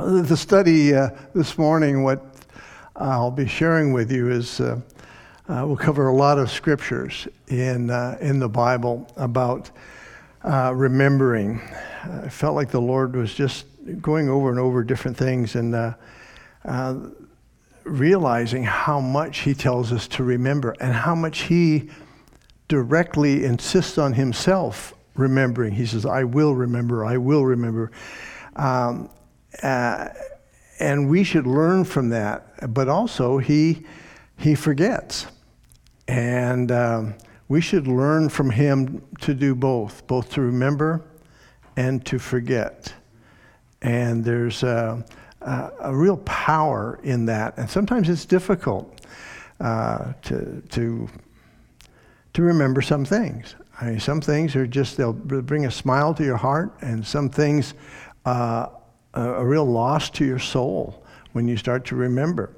The study uh, this morning, what I'll be sharing with you is uh, uh, we'll cover a lot of scriptures in, uh, in the Bible about uh, remembering. I felt like the Lord was just going over and over different things and uh, realizing how much He tells us to remember and how much He directly insists on Himself remembering. He says, I will remember, I will remember. Um, uh, and we should learn from that. But also, he, he forgets. And um, we should learn from him to do both, both to remember and to forget. And there's a, a, a real power in that. And sometimes it's difficult uh, to, to, to remember some things. I mean, some things are just, they'll bring a smile to your heart, and some things, uh, a, a real loss to your soul when you start to remember.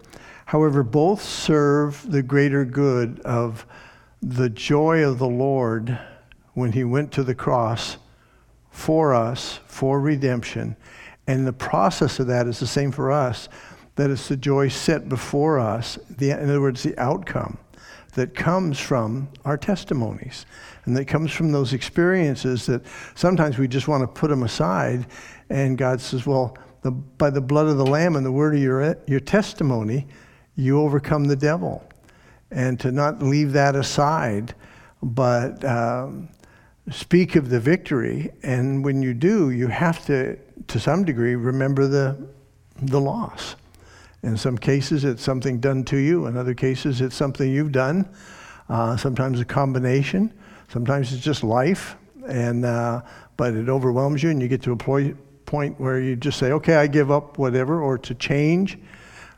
However, both serve the greater good of the joy of the Lord when he went to the cross for us, for redemption. And the process of that is the same for us, that it's the joy set before us, the, in other words, the outcome that comes from our testimonies and that comes from those experiences that sometimes we just want to put them aside. And God says, Well, the, by the blood of the Lamb and the word of your, your testimony, you overcome the devil. And to not leave that aside, but um, speak of the victory. And when you do, you have to, to some degree, remember the, the loss. In some cases, it's something done to you. In other cases, it's something you've done. Uh, sometimes a combination. Sometimes it's just life, and uh, but it overwhelms you, and you get to a point where you just say, "Okay, I give up whatever," or to change.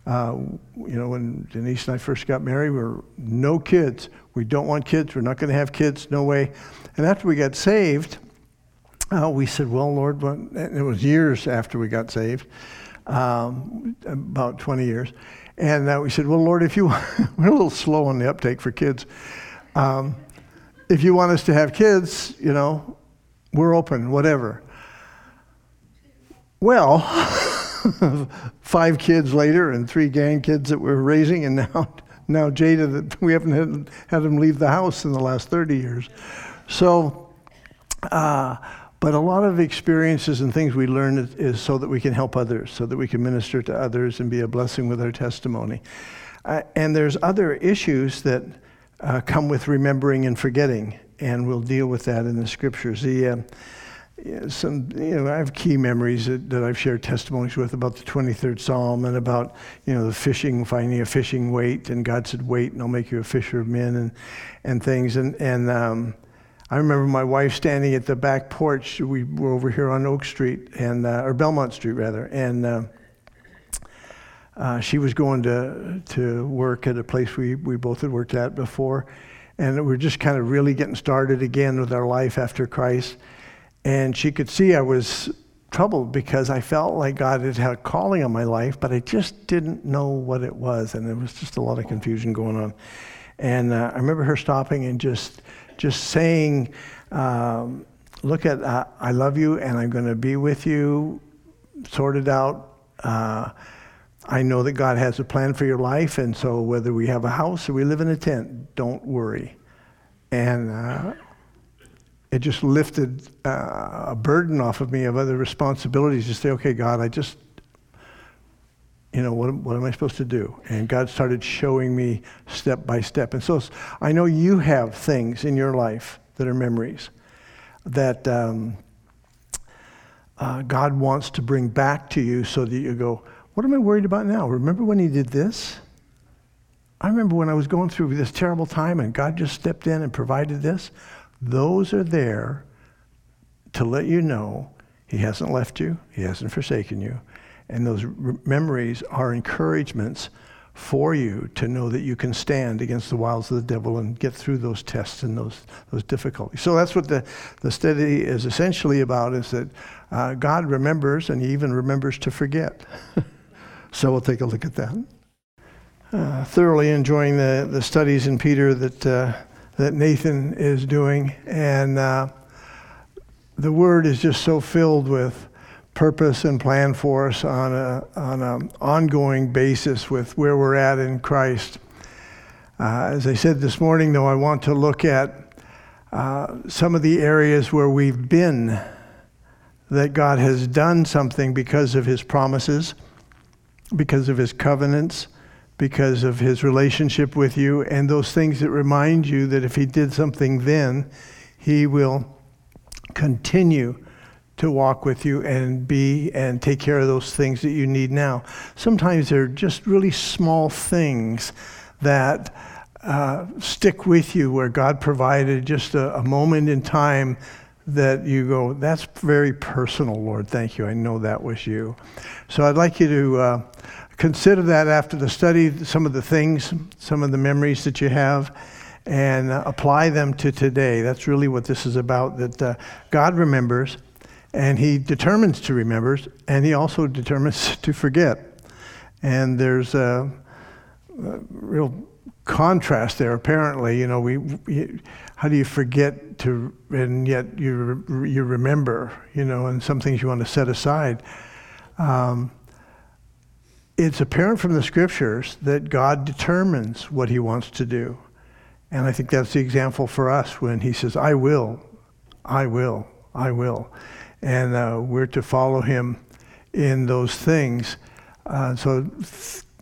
Uh, you know, when Denise and I first got married, we were no kids. We don't want kids. We're not going to have kids. No way. And after we got saved, uh, we said, "Well, Lord," it was years after we got saved, um, about 20 years, and uh, we said, "Well, Lord, if you we're a little slow on the uptake for kids." Um, if you want us to have kids, you know, we're open, whatever. Well, five kids later and three grandkids that we're raising, and now, now Jada, that we haven't had, had them leave the house in the last 30 years. So, uh, but a lot of experiences and things we learn is, so that we can help others, so that we can minister to others and be a blessing with our testimony. Uh, and there's other issues that uh, come with remembering and forgetting, and we'll deal with that in the scriptures. The, uh, some, you know, I have key memories that, that, I've shared testimonies with about the 23rd Psalm and about, you know, the fishing, finding a fishing weight, and God said, "Wait, and I'll make you a fisher of men," and and things. And and um, I remember my wife standing at the back porch. We were over here on Oak Street and uh, or Belmont Street rather, and. Uh, uh, she was going to, to work at a place we, we both had worked at before. And we were just kind of really getting started again with our life after Christ. And she could see I was troubled because I felt like God had had a calling on my life, but I just didn't know what it was. And there was just a lot of confusion going on. And uh, I remember her stopping and just, just saying, um, Look at, uh, I love you and I'm going to be with you, sorted out. Uh, I know that God has a plan for your life, and so whether we have a house or we live in a tent, don't worry. And uh, it just lifted uh, a burden off of me of other responsibilities to say, okay, God, I just, you know, what, what am I supposed to do? And God started showing me step by step. And so I know you have things in your life that are memories that um, uh, God wants to bring back to you so that you go, what am I worried about now? Remember when he did this? I remember when I was going through this terrible time and God just stepped in and provided this. Those are there to let you know he hasn't left you, he hasn't forsaken you. And those re- memories are encouragements for you to know that you can stand against the wiles of the devil and get through those tests and those, those difficulties. So that's what the, the study is essentially about is that uh, God remembers and he even remembers to forget. So we'll take a look at that. Uh, thoroughly enjoying the, the studies in Peter that, uh, that Nathan is doing. And uh, the word is just so filled with purpose and plan for us on a on an ongoing basis with where we're at in Christ. Uh, as I said this morning, though, I want to look at uh, some of the areas where we've been that God has done something because of His promises, because of His covenants, because of His relationship with you, and those things that remind you that if He did something then, He will continue to walk with you and be and take care of those things that you need now. Sometimes they're just really small things that uh, stick with you where God provided just a, a, moment in time that you go, that's very personal, Lord. Thank you. I know that was you. So I'd like you to uh, consider that after the study, some of the things, some of the memories that you have, and uh, apply them to today. That's really what this is about, that uh, God remembers and he determines to remember, and he also determines to forget. And there's a, a real contrast there. Apparently, you know, we, we, how do you forget to, and yet you you remember, you know, and some things you want to set aside. Um, it's apparent from the scriptures that God determines what He wants to do, and I think that's the example for us when He says, "I will, I will, I will." and uh, we're to follow him in those things. Uh, so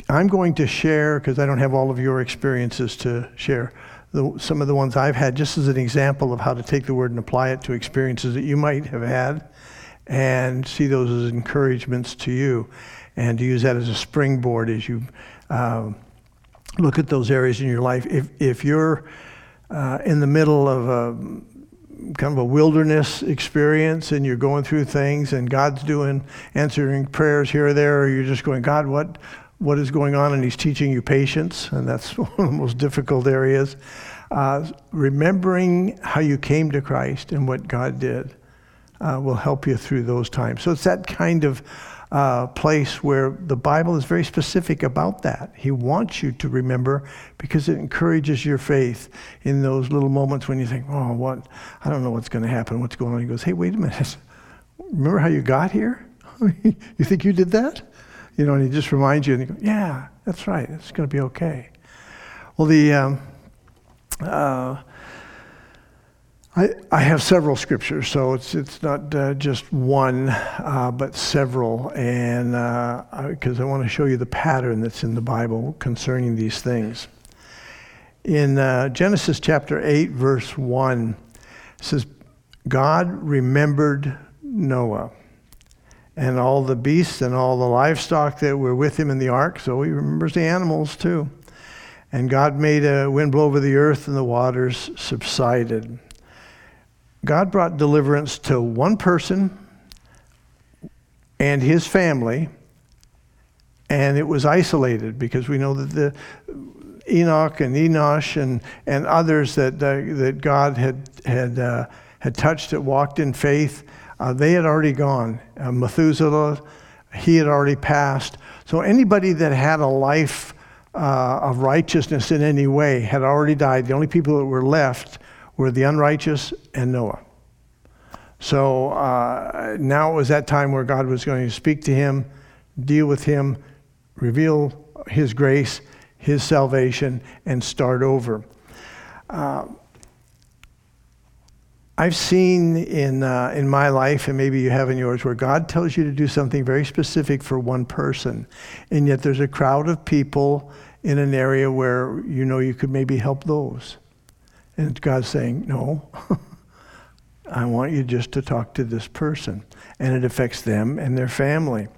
I'm going to share, because I don't have all of your experiences to share, the, some of the ones I've had, just as an example of how to take the word and apply it to experiences that you might have had, and see those as encouragements to you, and to use that as a springboard as you uh, look at those areas in your life. If, if you're uh, in the middle of a kind of a wilderness experience and you're going through things and God's doing answering prayers here or there, or you're just going, God, what what is going on? And He's teaching you patience, and that's one of the most difficult areas. Uh, remembering how you came to Christ and what God did uh, will help you through those times. So it's that kind of uh, place where the Bible is very specific about that. He wants you to remember because it encourages your faith in those little moments when you think, oh, what? I don't know what's going to happen. What's going on? He goes, hey, wait a minute. Remember how you got here? you think you did that? You know, and he just reminds you, and you go, yeah, that's right. It's going to be okay. Well, the. Um, uh, I, I have several scriptures, so it's it's not uh, just one, uh, but several, and because uh, I want to show you the pattern that's in the Bible concerning these things. In uh, Genesis chapter eight, verse one, it says, "God remembered Noah." And all the beasts and all the livestock that were with him in the ark, so he remembers the animals too. And God made a wind blow over the earth, and the waters subsided. God brought deliverance to one person and his family, and it was isolated because we know that the Enoch and Enosh and, and others that, uh, that God had, had, uh, had touched that walked in faith, uh, they had already gone. Uh, Methuselah, he had already passed. So anybody that had a life uh, of righteousness in any way had already died. The only people that were left were the unrighteous and Noah. So uh, now it was that time where God was going to speak to him, deal with him, reveal his grace, his salvation, and start over. Uh, I've seen in, uh, in my life, and maybe you have in yours, where God tells you to do something very specific for one person, and yet there's a crowd of people in an area where you know you could maybe help those. And God's saying, No, I want you just to talk to this person. And it affects them and their family.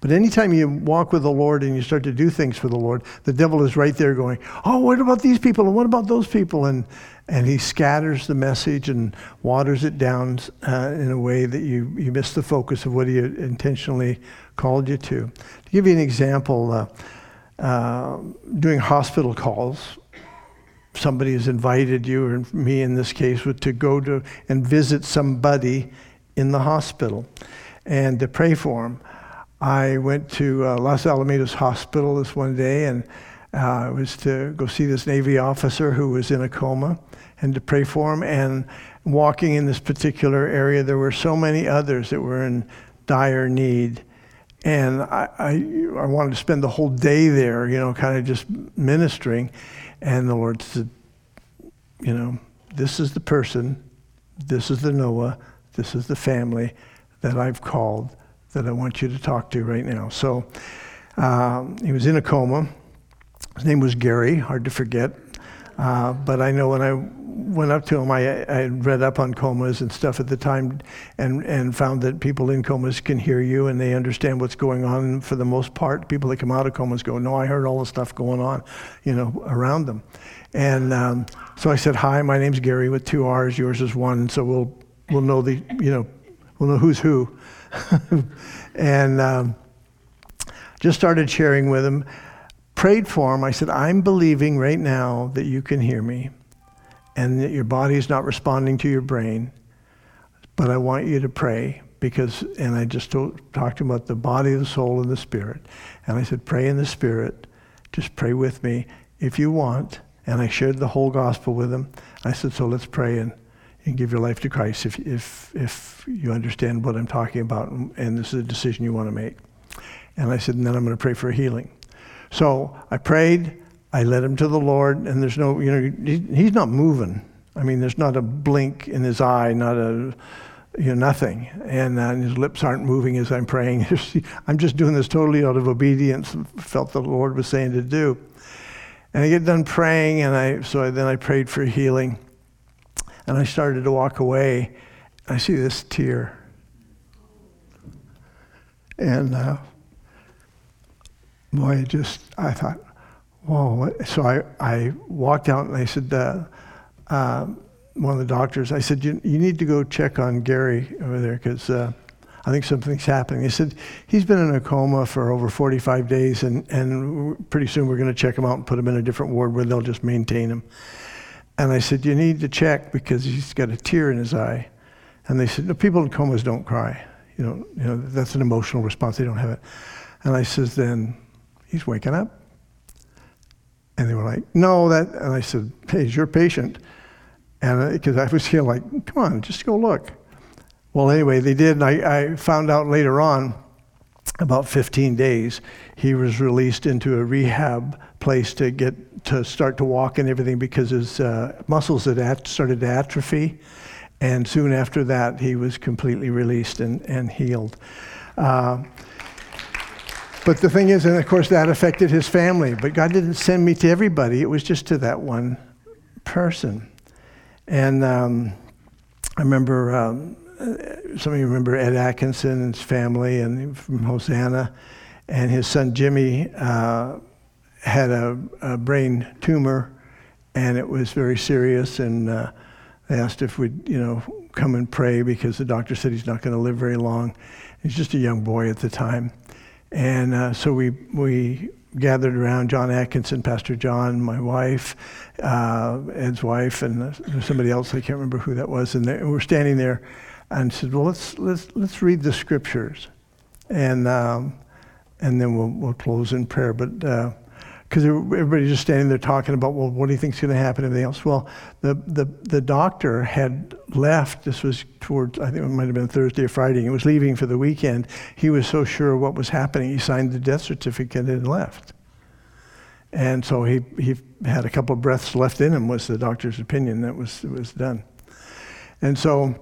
But anytime you walk with the Lord and you start to do things for the Lord, the devil is right there going, Oh, what about these people? And what about those people? And, and he scatters the message and waters it down uh, in a way that you, you miss the focus of what he intentionally called you to. To give you an example, uh, uh, doing hospital calls, somebody has invited you, or me in this case, to go to and visit somebody in the hospital and to pray for them. I went to uh, Los Alamitos Hospital this one day and uh, was to go see this Navy officer who was in a coma and to pray for him. And walking in this particular area, there were so many others that were in dire need. And I, I, I wanted to spend the whole day there, you know, kind of just ministering. And the Lord said, you know, this is the person, this is the Noah, this is the family that I've called that I want you to talk to right now. So um, he was in a coma. His name was Gary, hard to forget. Uh, but I know when I went up to him, I, I read up on comas and stuff at the time and, and found that people in comas can hear you and they understand what's going on for the most part. People that come out of comas go, No, I heard all the stuff going on, you know, around them. And um, so I said, Hi, my name's Gary with two R's, yours is one, so we'll, we'll know the, you know, we'll know who's who. and um, just started sharing with him prayed for him. I said, I'm believing right now that you can hear me and that your body is not responding to your brain, but I want you to pray because, and I just told, talked to him about the body, the soul, and the spirit. And I said, pray in the spirit. Just pray with me if you want. And I shared the whole gospel with him. I said, so let's pray and, and give your life to Christ if, if, if you understand what I'm talking about and, and this is a decision you want to make. And I said, and then I'm going to pray for healing. So I prayed. I led him to the Lord, and there's no, you know, he's not moving. I mean, there's not a blink in his eye, not a, you know, nothing. And, uh, his lips aren't moving as I'm praying. I'm just doing this totally out of obedience, felt the Lord was saying to do. And I get done praying, and I, so I, then I prayed for healing. And I started to walk away. I see this tear. And uh, boy, just, I thought, whoa. So I, I walked out and I said, uh, uh, one of the doctors, I said, you, you need to go check on Gary over there because uh, I think something's happening. He said, he's been in a coma for over 45 days and, and pretty soon we're going to check him out and put him in a different ward where they'll just maintain him. And I said, you need to check because he's got a tear in his eye. And they said, no, people in comas don't cry. You know, you know, that's an emotional response. They don't have it. And I says, then he's waking up. And they were like, no, that, and I said, hey, he's your patient. And because uh, I was here like, come on, just go look. Well, anyway, they did. And I, I found out later on, about 15 days, he was released into a rehab place to get to start to walk and everything because his uh, muscles had at, started to atrophy. And soon after that, he was completely released and, and healed. Uh, but the thing is, and of course, that affected his family. But God didn't send me to everybody, it was just to that one person. And um, I remember, um, some of you remember Ed Atkinson and his family and from Hosanna. And his son Jimmy uh, had a, a, brain tumor, and it was very serious. And uh, they asked if we'd, you know, come and pray because the doctor said he's not going to live very long. He's just a young boy at the time. And uh, so we, we gathered around John Atkinson, Pastor John, my wife, uh, Ed's wife, and somebody else. I can't remember who that was. And they, we're standing there and said, well, let's, let's, let's read the scriptures. And, um, and then we'll, we'll close in prayer. But uh, because everybody's just standing there talking about, well, what do you think's going to happen? Everything else. Well, the, the, the doctor had left. This was towards, I think it might have been Thursday or Friday. He was leaving for the weekend. He was so sure what was happening, he signed the death certificate and left. And so he, he had a couple of breaths left in him, was the doctor's opinion. That was, was done. And so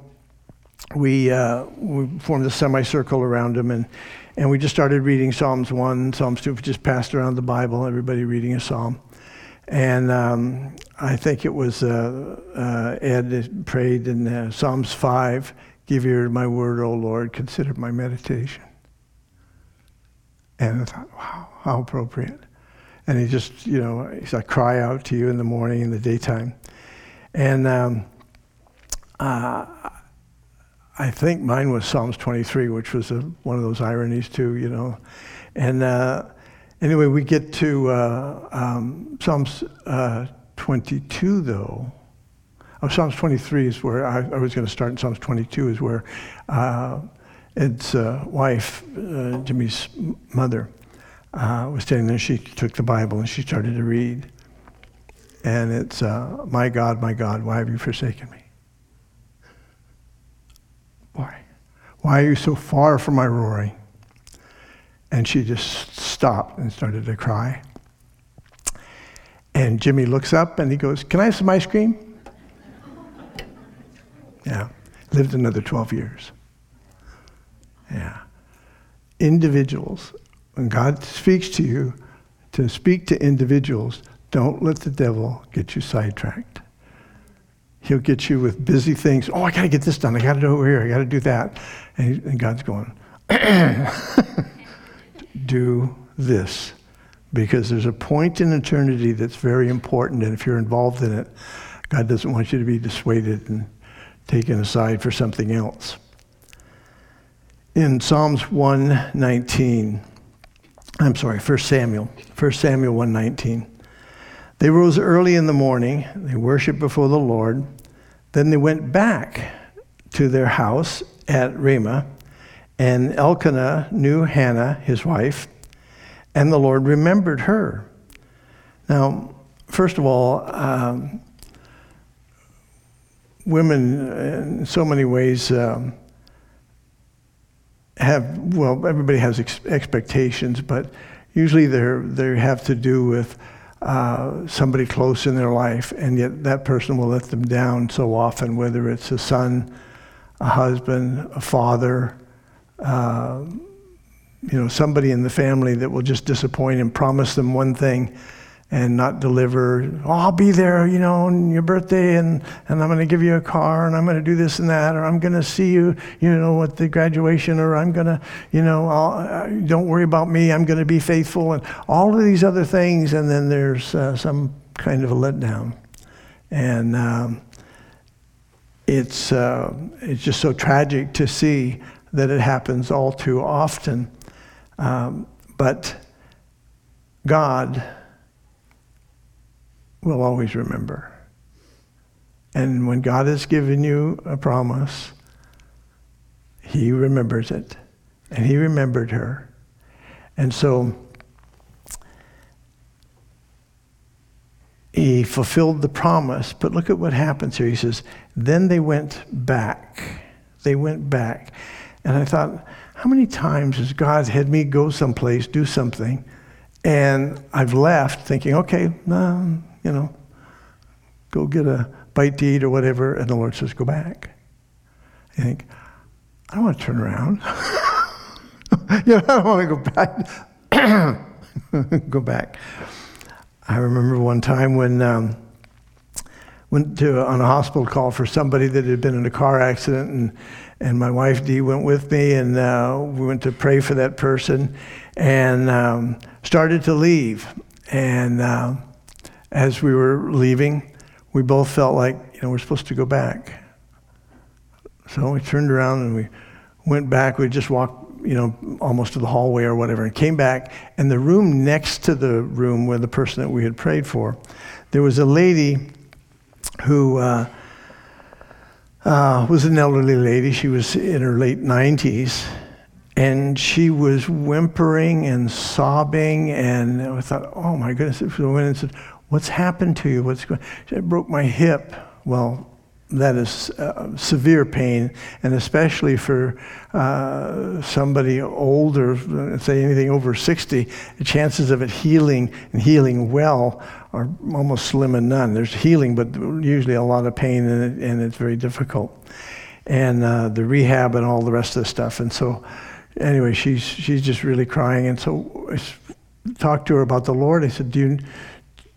we, uh, we formed a semicircle around him and and we just started reading Psalms 1, Psalms 2, just passed around the Bible, everybody reading a psalm. And um, I think it was uh, uh, Ed prayed in uh, Psalms 5 Give ear to my word, O Lord, consider my meditation. And I thought, wow, how appropriate. And he just, you know, he said, cry out to you in the morning, in the daytime. And um, uh, I think mine was Psalms 23, which was a, one of those ironies too, you know. And uh, anyway, we get to uh, um, Psalms uh, 22, though. Oh, Psalms 23 is where I, I was going to start. In Psalms 22 is where uh, Ed's uh, wife, uh, Jimmy's mother, was standing there. She took the Bible and she started to read. And it's, My God, my God, why have you forsaken me? Why are you so far from my roaring? And she just stopped and started to cry. And Jimmy looks up and he goes, Can I have some ice cream? yeah. Lived another 12 years. Yeah. Individuals. When God speaks to you, to speak to individuals, don't let the devil get you sidetracked. He'll get you with busy things. Oh, I got to get this done. I got to do over here. I got to do that. And, and God's going, do this. Because there's a point in eternity that's very important. And if you're involved in it, God doesn't want you to be dissuaded and taken aside for something else. In Psalms 119, I'm sorry, 1 Samuel, 1 Samuel 119. They rose early in the morning, they worshiped before the Lord. Then they went back to their house at Ramah, and Elkanah knew Hannah, his wife, and the Lord remembered her. Now, first of all, um, women, in so many ways, um, have well, everybody has ex- expectations, but usually they they have to do with uh, somebody close in their life, and yet that person will let them down so often, whether it's a son, a husband, a father, uh, you know, somebody in the family that will just disappoint and promise them one thing and not deliver. Oh, I'll be there, you know, on your birthday, and, and I'm going to give you a car, and I'm going to do this and that, or I'm going to see you, you know, at the graduation, or I'm going to, you know, uh, don't worry about me, I'm going to be faithful, and all of these other things, and then there's uh, some kind of a letdown. And um, it's, uh, it's just so tragic to see that it happens all too often. Um, but God will always remember. And when God has given you a promise, He remembers it. And He remembered her. And so He fulfilled the promise. But look at what happens here. He says, Then they went back. They went back. And I thought, how many times has God had me go someplace, do something, and I've left thinking, okay, no, you know, go get a bite to eat or whatever, and the Lord says, go back. You think, I don't want to turn around. you know, I don't want to go back. go back. I remember one time when um, went to on a hospital call for somebody that had been in a car accident, and and my wife Dee went with me, and uh, we went to pray for that person, and um, started to leave, and. Uh, as we were leaving, we both felt like, you know, we're supposed to go back. So we turned around and we went back. We just walked, you know, almost to the hallway or whatever, and came back. And the room next to the room where the person that we had prayed for, there was a lady who uh, uh, was an elderly lady. She was in her late 90s. And she was whimpering and sobbing, and I thought, "Oh my goodness!" So I went and said, What's happened to you? What's going? I broke my hip. Well, that is uh, severe pain, and especially for uh, somebody older, say anything over 60, the chances of it healing and healing well are almost slim and none. There's healing, but usually a lot of pain, and, it, and it's very difficult. And uh, the rehab and all the rest of the stuff. And so, anyway, she's she's just really crying. And so I talked to her about the Lord. I said, "Do you?"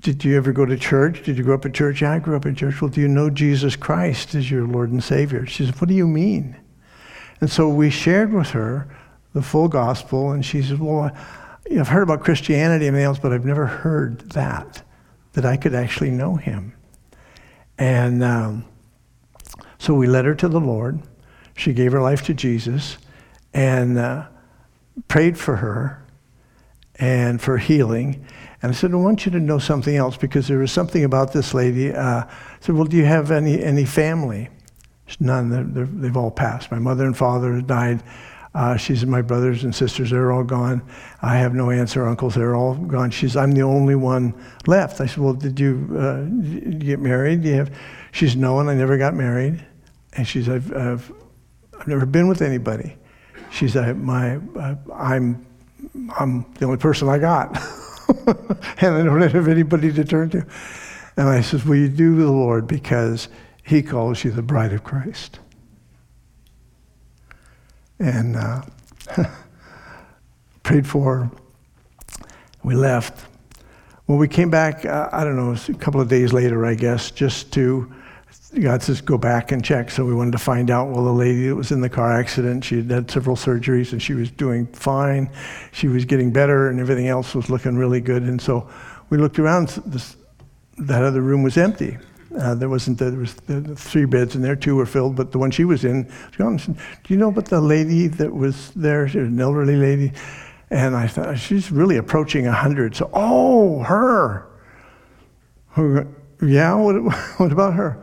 Did you ever go to church? Did you grow up in church? Yeah, I grew up in church. Well, do you know Jesus Christ as your Lord and Savior? She said, What do you mean? And so we shared with her the full gospel, and she said, Well, I've heard about Christianity and else, but I've never heard that, that I could actually know Him. And um, so we led her to the Lord. She gave her life to Jesus and uh, prayed for her and for healing. And I said, I want you to know something else because there was something about this lady. Uh, I said, Well, do you have any, any family? None. They're, they have all passed. My mother and father died. Uh, she's my brothers and sisters. They're all gone. I have no aunts or uncles. They're all gone. She's I'm the only one left. I said, Well, did you, uh, did you get married? Do you have? She's no, and I never got married. And she's I've, I've I've never been with anybody. She said, my, uh, I'm, I'm the only person I got. and I don't have anybody to turn to. And I said, Will you do the Lord because he calls you the bride of Christ? And uh, prayed for. We left. When we came back, uh, I don't know, a couple of days later, I guess, just to, God says, go back and check. So we wanted to find out, well, the lady that was in the car accident, she had had several surgeries and she was doing fine. She was getting better and everything else was looking really good. And so we looked around, this, that other room was empty. Uh, there wasn't there was three beds in there, two were filled, but the one she was in, she said, "Do you know about the lady that was there? She was an elderly lady." And I thought, she's really approaching 100. So, oh, her. Yeah, what, what about her?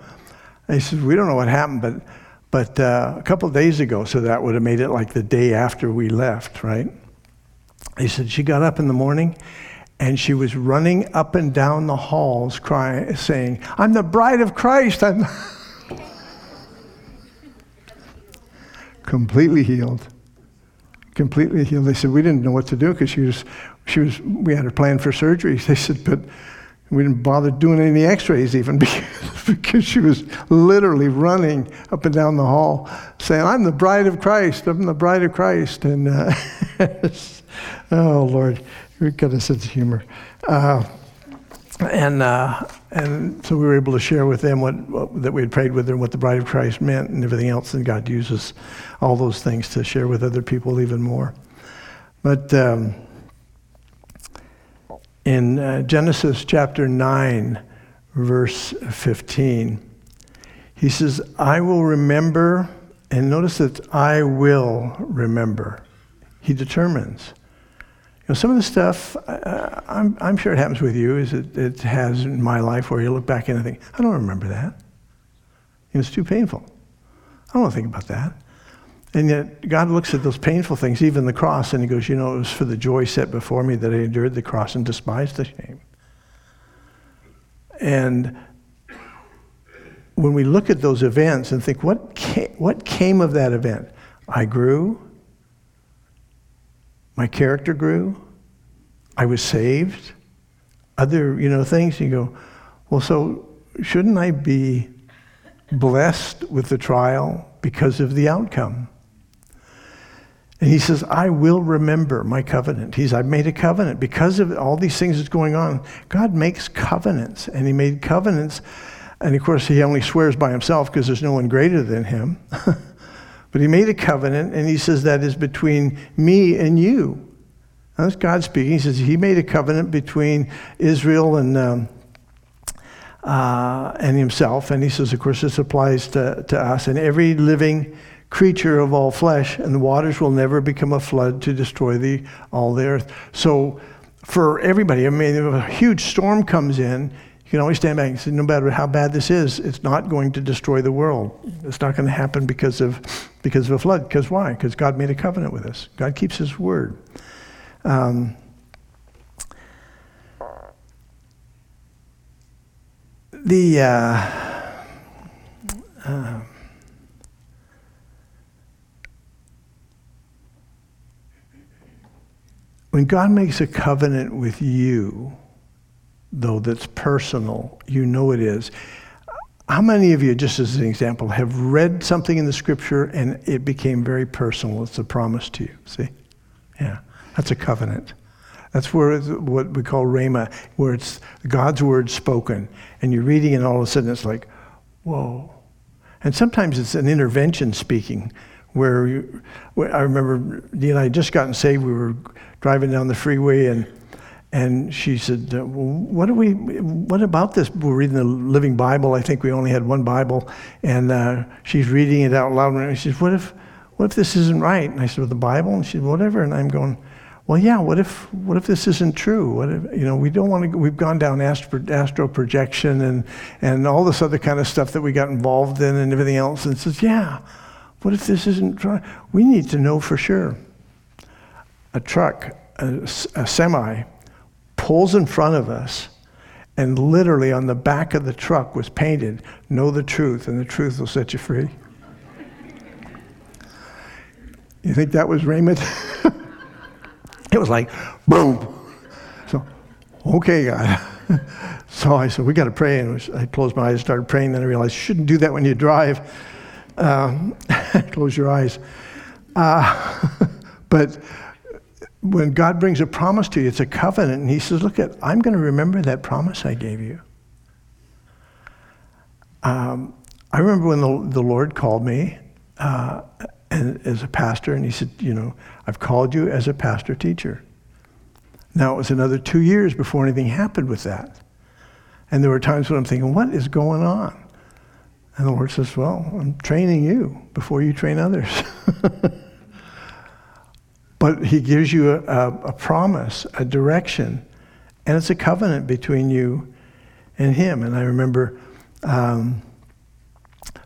And he says, we don't know what happened, but, but uh, a couple days ago, so that would have made it like the day after we left, right? He said, she got up in the morning and she was running up and down the halls crying, saying, I'm the bride of Christ. I'm completely healed completely healed. They said, we didn't know what to do because she was, she was, we had her planned for surgery. They said, but we didn't bother doing any x-rays even because, she was literally running up and down the hall saying, I'm the bride of Christ. I'm the bride of Christ. And, uh, oh, Lord, we've got a sense of humor. Uh, and, uh, and so we were able to share with them what, what, that we had prayed with her, what the bride of Christ meant, and everything else. And God uses all those things to share with other people even more. But um, in uh, Genesis chapter 9, verse 15, he says, I will remember, and notice that I will remember. He determines. You know, some of the stuff, uh, I'm, I'm, sure it happens with you, is it, it, has in my life, where you look back and think, I don't remember that. Know, it's too painful. I don't want to think about that. And yet, God looks at those painful things, even the cross, and He goes, You know, it was for the joy set before me that I endured the cross and despised the shame. And when we look at those events and think, What came, what came of that event? I grew, my character grew. I was saved. Other, you know, things. You go, well, so shouldn't I be blessed with the trial because of the outcome? And he says, I will remember my covenant. He's, I've made a covenant. Because of all these things that's going on, God makes covenants. And he made covenants. And of course, he only swears by himself because there's no one greater than him. But he made a covenant, and he says that is between me and you. That's God speaking. He says he made a covenant between Israel and, um, uh, and himself. And he says, of course, this applies to, to us and every living creature of all flesh, and the waters will never become a flood to destroy the, all the earth. So, for everybody, I mean, if a huge storm comes in, you can always stand back and say, no matter how bad this is, it's not going to destroy the world. It's not going to happen because of, because of a flood. Because why? Because God made a covenant with us. God keeps his word. Um, the uh, uh, when God makes a covenant with you, though, that's personal. You know it is. How many of you, just as an example, have read something in the scripture and it became very personal? It's a promise to you. See? Yeah. That's a covenant. That's where what we call rhema, where it's God's word spoken. And you're reading, and all of a sudden it's like, whoa. And sometimes it's an intervention speaking, where, you, where I remember Dee and I had just gotten saved. We were driving down the freeway, and and she said, uh, "What do we? What about this?" We're reading the Living Bible. I think we only had one Bible, and uh, she's reading it out loud. And she says, "What if, what if this isn't right?" And I said, "Well, the Bible." And she said, "Whatever." And I'm going, "Well, yeah. What if, what if this isn't true? What if, you know, we don't want to. We've gone down astro, astral projection and and all this other kind of stuff that we got involved in and everything else." And says, "Yeah. What if this isn't true? We need to know for sure." A truck, a, a semi pulls in front of us, and literally on the back of the truck was painted, Know the truth, and the truth will set you free. You think that was rhema? it was like, boom. So, okay, God. so I said, we got to pray. And I closed my eyes, started praying. Then I realized you shouldn't do that when you drive. Um, close your eyes. Uh, but when God brings a promise to you, it's a covenant. And He says, look, at, I'm going to remember that promise I gave you. Um, I remember when the, the Lord called me uh, and, as a pastor, and He said, you know, I've called you as a pastor teacher. Now, it was another two years before anything happened with that. And there were times when I'm thinking, what is going on? And the Lord says, well, I'm training you before you train others. but He gives you a, a, a, promise, a direction, and it's a covenant between you and Him. And I remember um,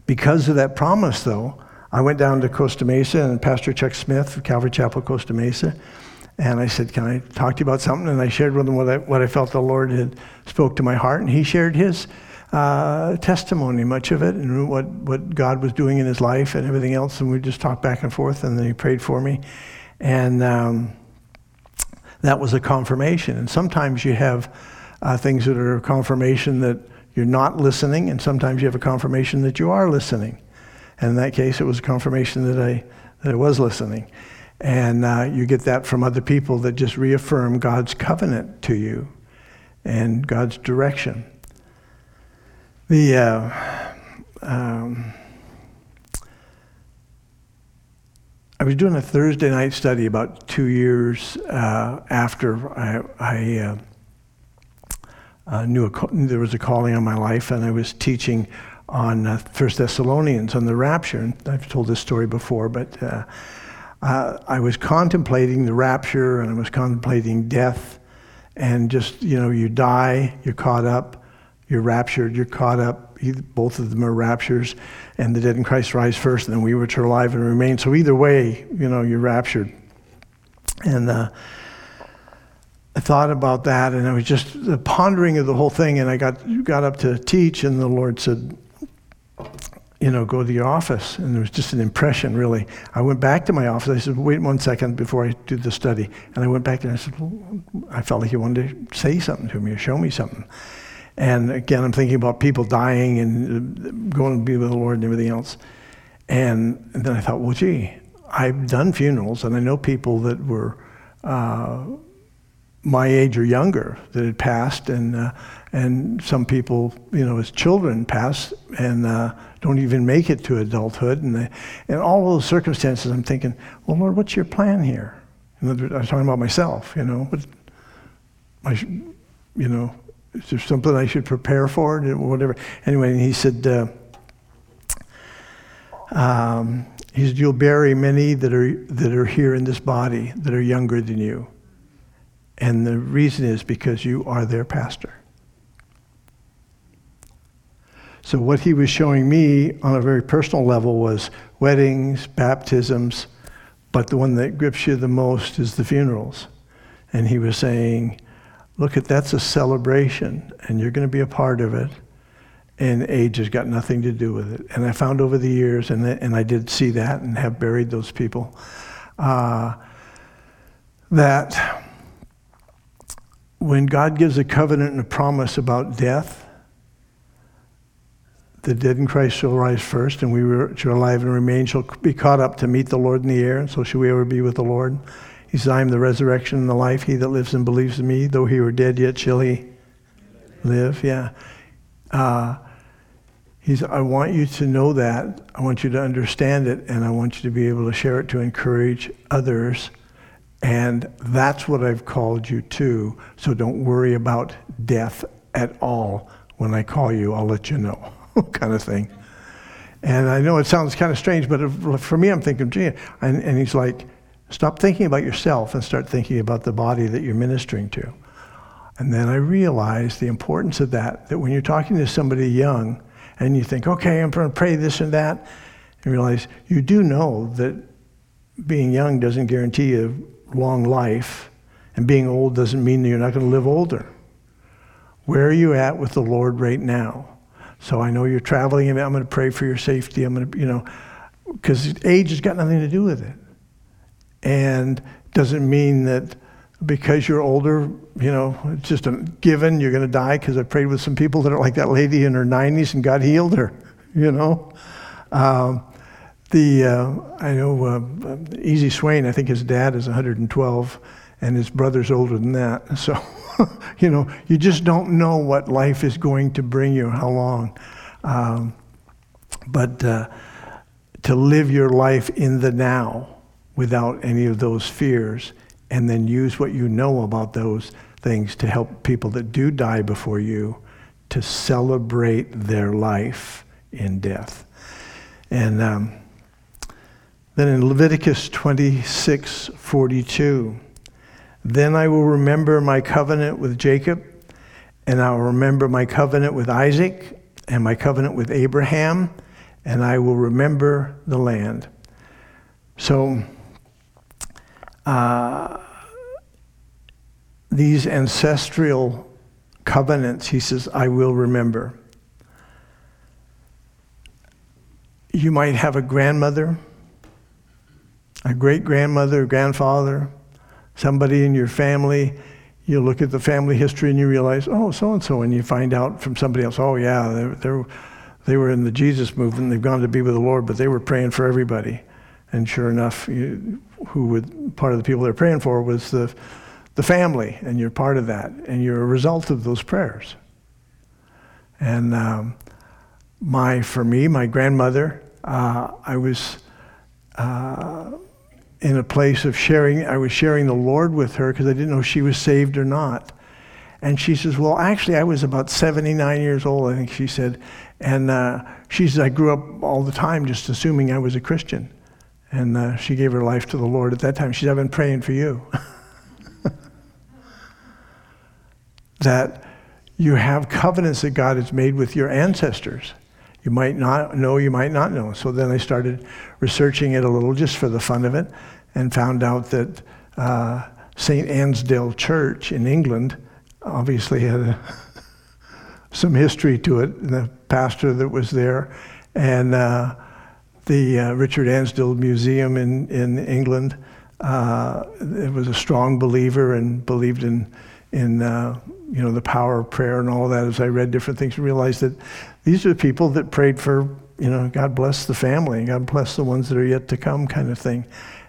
because of that promise, though, I went down to Costa Mesa and Pastor Chuck Smith of Calvary Chapel, Costa Mesa, and I said, "Can I talk to you about something?" And I shared with him what I, what I felt the Lord had spoke to my heart, and he shared his uh, testimony, much of it, and what what God was doing in his life and everything else. And we just talked back and forth, and then he prayed for me, and um, that was a confirmation. And sometimes you have uh, things that are a confirmation that you're not listening, and sometimes you have a confirmation that you are listening. And in that case, it was a confirmation that I that I was listening. And uh, you get that from other people that just reaffirm God's covenant to you and God's direction. The uh, um, I was doing a Thursday night study about two years uh, after I, I uh, uh, knew a, there was a calling on my life, and I was teaching on uh, First Thessalonians on the rapture. And I've told this story before, but uh, uh, I was contemplating the rapture and I was contemplating death and just, you know, you die, you're caught up, you're raptured, you're caught up. Both of them are raptures, and the dead in Christ rise first, and then we which are alive and remain. So either way, you know, you're raptured. And uh, I thought about that, and I was just the pondering of the whole thing, and I got, got up to teach, and the Lord said, you know, go to your office. And there was just an impression, really. I went back to my office. I said, wait one second before I do the study. And I went back and I said, well, I felt like he wanted to say something to me or show me something. And again, I'm thinking about people dying and uh, going to be with the Lord and everything else. And, then I thought, well, gee, I've done funerals and I know people that were uh, my age or younger that had passed. And, uh, and some people, you know, as children pass and uh, don't even make it to adulthood. And, they, and all those circumstances, I'm thinking, well, Lord, what's your plan here? And I was talking about myself, you know. But I, you know, is there something I should prepare for? Or whatever. Anyway, he said, uh, um, he said, you'll bury many that are, that are here in this body that are younger than you. And the reason is because you are their pastor. So, what he was showing me on a very personal level was weddings, baptisms, but the one that grips you the most is the funerals. And he was saying, Look, at that's a celebration, and you're going to be a part of it. And age has got nothing to do with it. And I found over the years, and, and I did see that and have buried those people, uh, that when God gives a covenant and a promise about death, the dead in Christ shall rise first, and we which are alive and remain shall be caught up to meet the Lord in the air, and so shall we ever be with the Lord. He says, I am the resurrection and the life. He that lives and believes in me, though he were dead, yet shall he live. Yeah. Uh, he's, I want you to know that. I want you to understand it, and I want you to be able to share it to encourage others. And that's what I've called you to. So don't worry about death at all. When I call you, I'll let you know. kind of thing. And I know it sounds kind of strange, but for me, I'm thinking, gee, and, and he's like, stop thinking about yourself and start thinking about the body that you're ministering to. And then I realized the importance of that, that when you're talking to somebody young and you think, okay, I'm going to pray this and that, and realize you do know that being young doesn't guarantee a long life, and being old doesn't mean that you're not going to live older. Where are you at with the Lord right now? So I know you're traveling, and I'm going to pray for your safety. I'm going to, you know, because age has got nothing to do with it. And doesn't mean that because you're older, you know, it's just a given you're going to die because I prayed with some people that are like that lady in her 90s and God healed her, you know. Um, the uh, I know uh, Easy Swain, I think his dad is 112 and his brother's older than that. So, you know, you just don't know what life is going to bring you, how long. Um, but uh, to live your life in the now without any of those fears, and then use what you know about those things to help people that do die before you to celebrate their life in death. And um, then in Leviticus 26 42, then I will remember my covenant with Jacob, and I will remember my covenant with Isaac, and my covenant with Abraham, and I will remember the land. So, uh, these ancestral covenants, he says, I will remember. You might have a grandmother, a great grandmother, grandfather, somebody in your family. You look at the family history and you realize, oh, so and so, and you find out from somebody else, oh, yeah, they're, they're, they were in the Jesus movement, they've gone to be with the Lord, but they were praying for everybody. And sure enough, you, who would, part of the people they're praying for was the, the family, and you're part of that, and you're a result of those prayers. And um, my, for me, my grandmother, uh, I was uh, in a place of sharing, I was sharing the Lord with her because I didn't know she was saved or not. And she says, Well, actually, I was about 79 years old, I think she said. And uh, she says, I grew up all the time just assuming I was a Christian. And uh, she gave her life to the Lord at that time. She said, I've been praying for you. that you have covenants that God has made with your ancestors. You might not know, you might not know. So then I started researching it a little just for the fun of it and found out that uh, St. Ansdell Church in England obviously had some history to it, the pastor that was there. And uh, the uh, Richard Ansdell Museum in, in England. Uh, it was a strong believer and believed in, in uh, you know, the power of prayer and all that. As I read different things, and realized that these are the people that prayed for, you know, God bless the family, God bless the ones that are yet to come, kind of thing.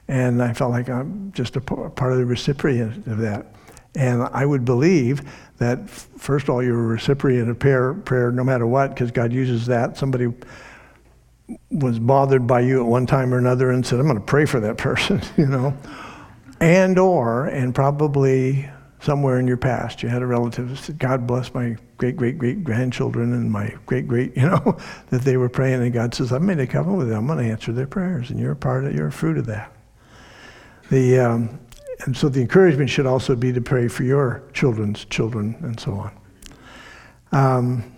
And I felt like I'm just a part of the recipient of that. And I would believe that, first of all, you're a recipient of prayer, prayer no matter what, because God uses that. Somebody was bothered by you at one time or another and said, I'm going to pray for that person, you know. And or, and probably somewhere in your past, you had a relative that said, God bless my great, great, great grandchildren and my great, great, you know, that they were praying. And God says, I made a covenant with them. I'm going to answer their prayers. And you're a part of, you're a fruit of that. The, um, and so the encouragement should also be to pray for your children's children and so on. Um,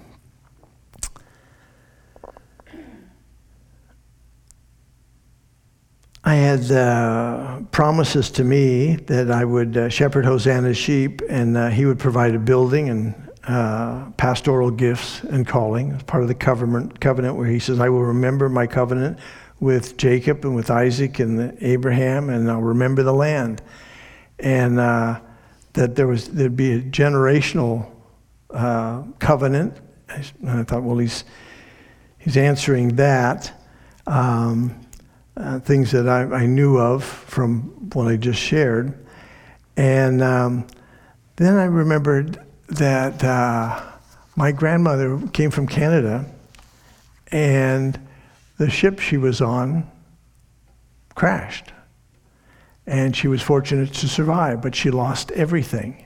I had uh, promises to me that I would uh, shepherd Hosanna's sheep and uh, he would provide a building and uh, pastoral gifts and calling as part of the covenant, covenant where he says, I will remember my covenant with Jacob and with Isaac and Abraham and I'll remember the land. And uh, that there was, there'd be a generational uh, covenant. And I thought, well, he's, he's answering that. Um, uh, things that I, I, knew of from what I just shared. And um, then I remembered that uh, my grandmother came from Canada, and the ship she was on crashed. And she was fortunate to survive, but she lost everything.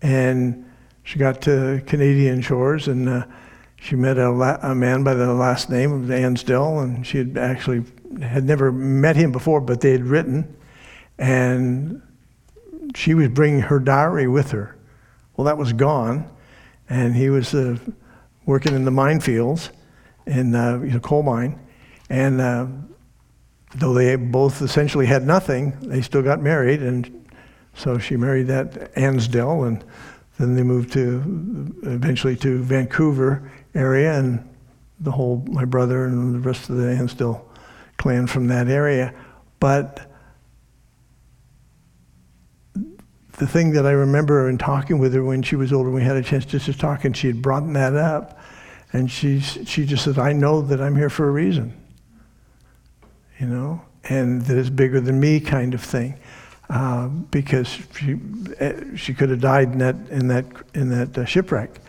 And she got to Canadian shores, and uh, she met a, la- a, man by the last name of Ansdell, and she had actually had never met him before, but they had written, and she was bringing her diary with her. Well, that was gone, and he was uh, working in the minefields in uh, know, coal mine, and uh, though they both essentially had nothing, they still got married, and so she married that Ansdell, and then they moved to eventually to Vancouver area, and the whole my brother and the rest of the Ansdell clan from that area. But the thing that I remember in talking with her when she was older, we had a chance just to talk, and she had brought that up. And she, she just said, I know that I'm here for a reason. You know? And that it's bigger than me kind of thing. Uh, because she, eh, she could have died in that, in that, in that uh, shipwreck.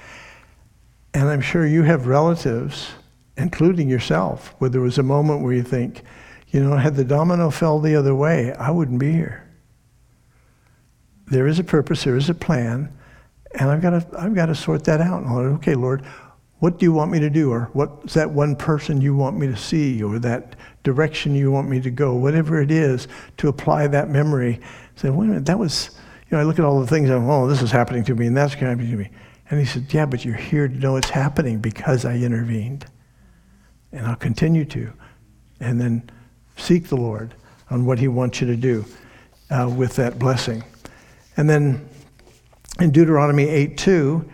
And I'm sure you have relatives, including yourself, where there was a moment where you think, you know, had the domino fell the other way, I wouldn't be here. There is a purpose, there is a plan, and I've got to, I've got to sort that out. Lord, okay, Lord, what do you want me to do? Or what's that one person you want me to see? Or that direction you want me to go? Whatever it is, to apply that memory. Say, wait a minute, that was, you know, I look at all the things, I'm, oh, this is happening to me, and that's happening to me. And he said, yeah, but you're here to know it's happening because I intervened. And I'll continue to. And then seek the Lord on what he wants you to do uh, with that blessing. And then in Deuteronomy 8 2,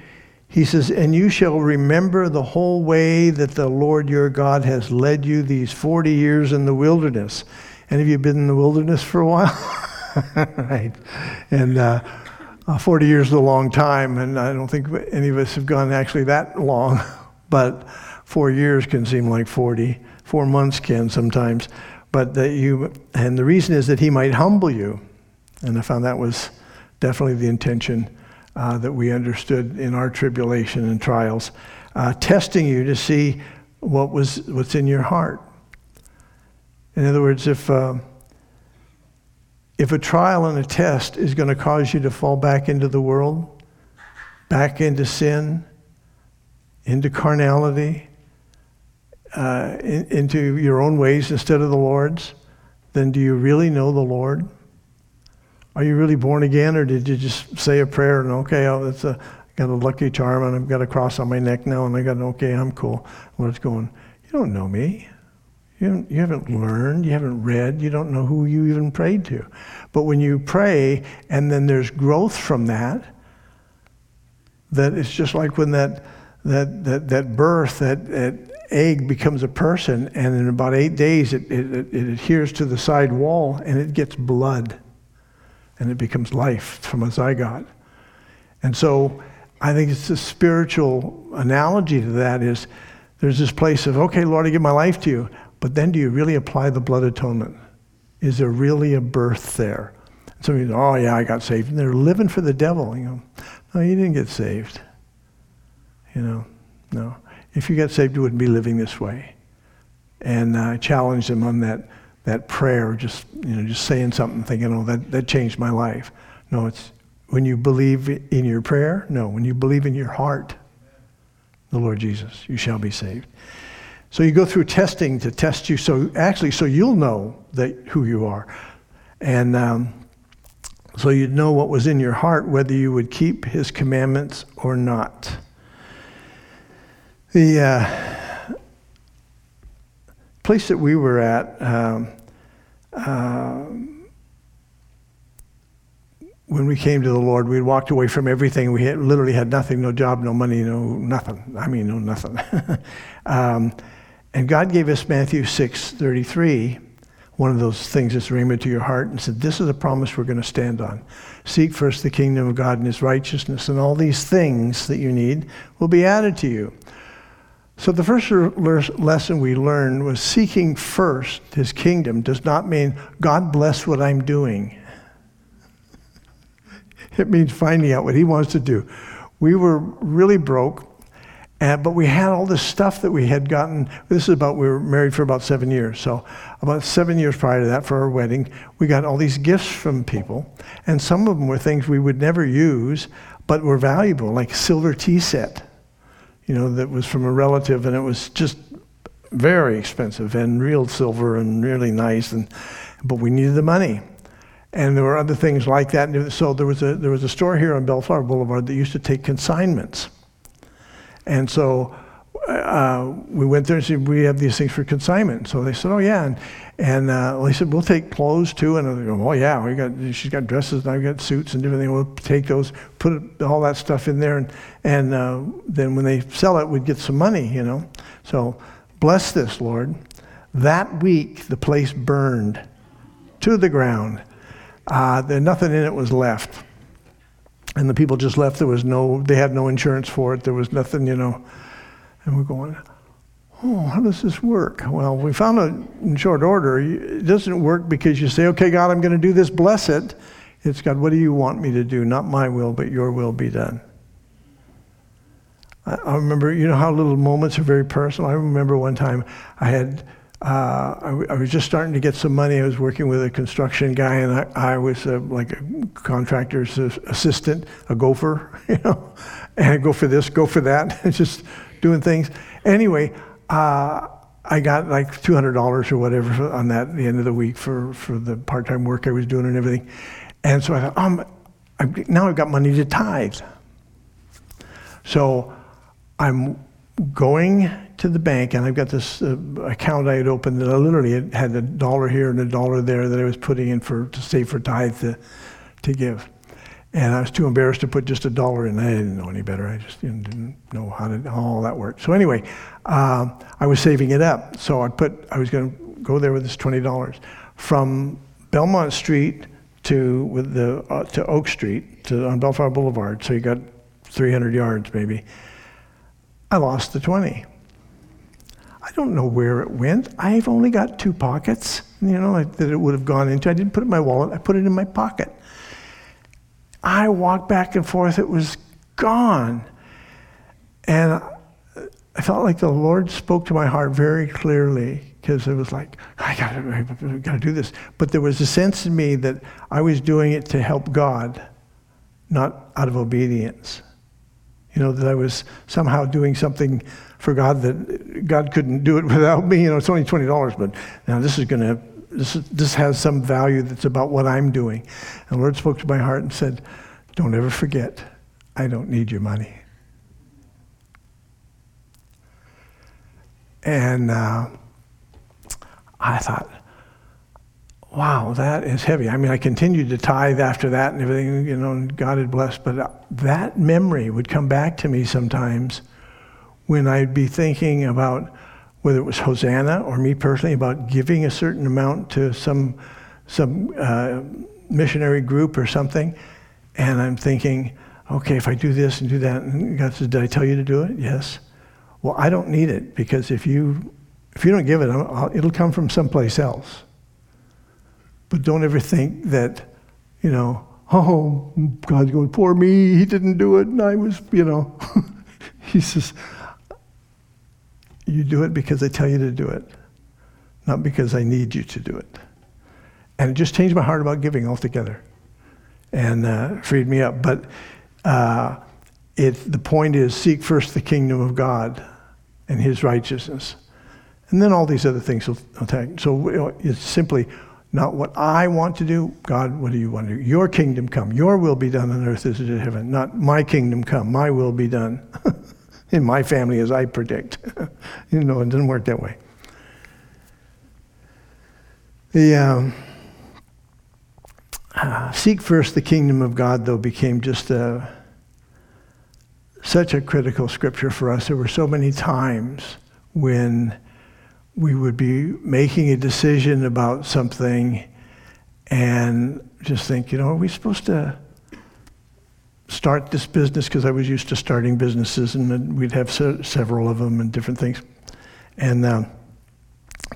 he says, And you shall remember the whole way that the Lord your God has led you these 40 years in the wilderness. And have you been in the wilderness for a while? right. And uh, uh, 40 years is a long time, and I don't think any of us have gone actually that long, but four years can seem like 40. Four months can sometimes. But that you, and the reason is that he might humble you. And I found that was definitely the intention uh, that we understood in our tribulation and trials, uh, testing you to see what was what's in your heart. In other words, if uh, if a trial and a test is going to cause you to fall back into the world, back into sin, into carnality, uh, in, into your own ways instead of the Lord's, then do you really know the Lord? Are you really born again, or did you just say a prayer and okay, oh, that's a got a lucky charm and I've got a cross on my neck now and I got an okay, I'm cool. What's going? You don't know me. You haven't, you haven't learned, you haven't read, you don't know who you even prayed to. But when you pray and then there's growth from that, that it's just like when that that that, that birth, that, that egg becomes a person, and in about eight days it, it, it adheres to the side wall and it gets blood and it becomes life from a zygote. And so I think it's a spiritual analogy to that is there's this place of, okay, Lord, I give my life to you, but then do you really apply the blood atonement? Is there really a birth there? Some people, oh yeah, I got saved. And they're living for the devil. You know, no, you didn't get saved. You know, no. If you got saved, you wouldn't be living this way. And I challenged them on that that prayer, just you know, just saying something, thinking, "Oh, that that changed my life." No, it's when you believe in your prayer. No, when you believe in your heart, the Lord Jesus, you shall be saved. So you go through testing to test you, so actually, so you'll know that who you are, and um, so you'd know what was in your heart, whether you would keep His commandments or not. The uh, place that we were at. Um, uh, when we came to the Lord, we walked away from everything. We had, literally had nothing, no job, no money, no nothing. I mean, no nothing. um, and God gave us Matthew 6 33, one of those things that's rhema to your heart, and said, This is a promise we're going to stand on. Seek first the kingdom of God and his righteousness, and all these things that you need will be added to you. So, the first lesson we learned was seeking first his kingdom does not mean God bless what I'm doing. It means finding out what he wants to do. We were really broke, and, but we had all this stuff that we had gotten. This is about, we were married for about seven years. So, about seven years prior to that, for our wedding, we got all these gifts from people. And some of them were things we would never use, but were valuable, like silver tea set you know, that was from a relative, and it was just very expensive and real silver and really nice. And but we needed the money, and there were other things like that. So there was a there was a store here on Bellflower Boulevard that used to take consignments, and so. Uh, we went there and said, we have these things for consignment. So they said, oh, yeah. And, and uh, they said, we'll take clothes too. And they go, oh, yeah, we got, she's got dresses and I've got suits and different things. We'll take those, put all that stuff in there. And, and uh, then when they sell it, we'd get some money, you know. So bless this, Lord. That week, the place burned to the ground. Uh, there, nothing in it was left. And the people just left. There was no, they had no insurance for it. There was nothing, you know. And we're going, oh, how does this work? Well, we found out in short order, it doesn't work because you say, okay, God, I'm going to do this, bless it. It's God, what do you want me to do? Not my will, but your will be done. I, I remember, you know how little moments are very personal? I remember one time I had uh, I, I, was just starting to get some money. I was working with a construction guy, and I, I was uh, like a contractor's assistant, a gopher, you know, and I go for this, go for that, just doing things. Anyway, uh, I got like two hundred dollars or whatever on that at the end of the week for for the part-time work I was doing and everything, and so I thought, um, I, now I've got money to tithe. So I'm going to the bank, and I've got this uh, account I had opened that I literally had a dollar here and a dollar there that I was putting in for to save for tithe to, to give. And I was too embarrassed to put just a dollar in. I didn't know any better. I just know, didn't know how, to, how all that worked. So anyway, um, I was saving it up. So I put I was going to go there with this twenty dollars from Belmont Street to with the uh, to Oak Street to on Bellflower Boulevard. So you got 300 yards maybe. I lost the 20. Don't know where it went. I've only got two pockets, you know, that it would have gone into. I didn't put it in my wallet, I put it in my pocket. I walked back and forth, it was gone. And I felt like the Lord spoke to my heart very clearly because it was like, I gotta, I gotta do this. But there was a sense in me that I was doing it to help God, not out of obedience. You know, that I was somehow doing something for God that God couldn't do it without me. You know, it's only twenty dollars, but now this is going to this this has some value that's about what I'm doing. And the Lord spoke to my heart and said, "Don't ever forget, I don't need your money." And uh, I thought, wow, that is heavy. I mean, I continued to tithe after that and everything, you know, and God had blessed, but that memory would come back to me sometimes when I'd be thinking about whether it was Hosanna or me personally about giving a certain amount to some some uh, missionary group or something, and I'm thinking, okay, if I do this and do that, and God says, "Did I tell you to do it?" Yes. Well, I don't need it because if you if you don't give it, I'll, it'll come from someplace else. But don't ever think that, you know, oh, God's going, poor me, he didn't do it, and I was, you know. he says, you do it because I tell you to do it, not because I need you to do it. And it just changed my heart about giving altogether and uh, freed me up. But uh, it, the point is seek first the kingdom of God and his righteousness. And then all these other things will attack. So it's simply not what I want to do. God, what do you want to do? Your kingdom come. Your will be done on earth as it is in heaven. Not my kingdom come. My will be done. in my family as I predict. you know, it doesn't work that way. The um, uh, seek first the kingdom of God, though, became just a, such a critical scripture for us. There were so many times when we would be making a decision about something and just think, you know, are we supposed to start this business because I was used to starting businesses, and we'd have se- several of them and different things. And um,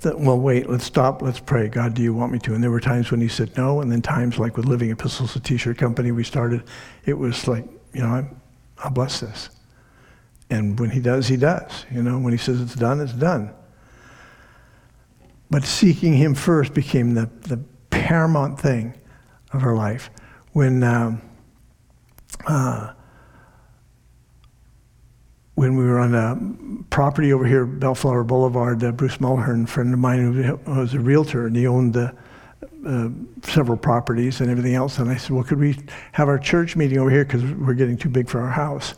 that, well, wait, let's stop, let's pray. God, do you want me to? And there were times when He said no, and then times like with Living Epistles, a T-shirt company we started, it was like, you know, I'm, I'll bless this. And when He does, He does. You know, when He says it's done, it's done. But seeking Him first became the, the paramount thing of her life. When um, uh, when we were on a property over here, Bellflower Boulevard, uh, Bruce Mulhern, a friend of mine who was a realtor, and he owned uh, several properties and everything else. And I said, well, could we have our church meeting over here because we're getting too big for our house?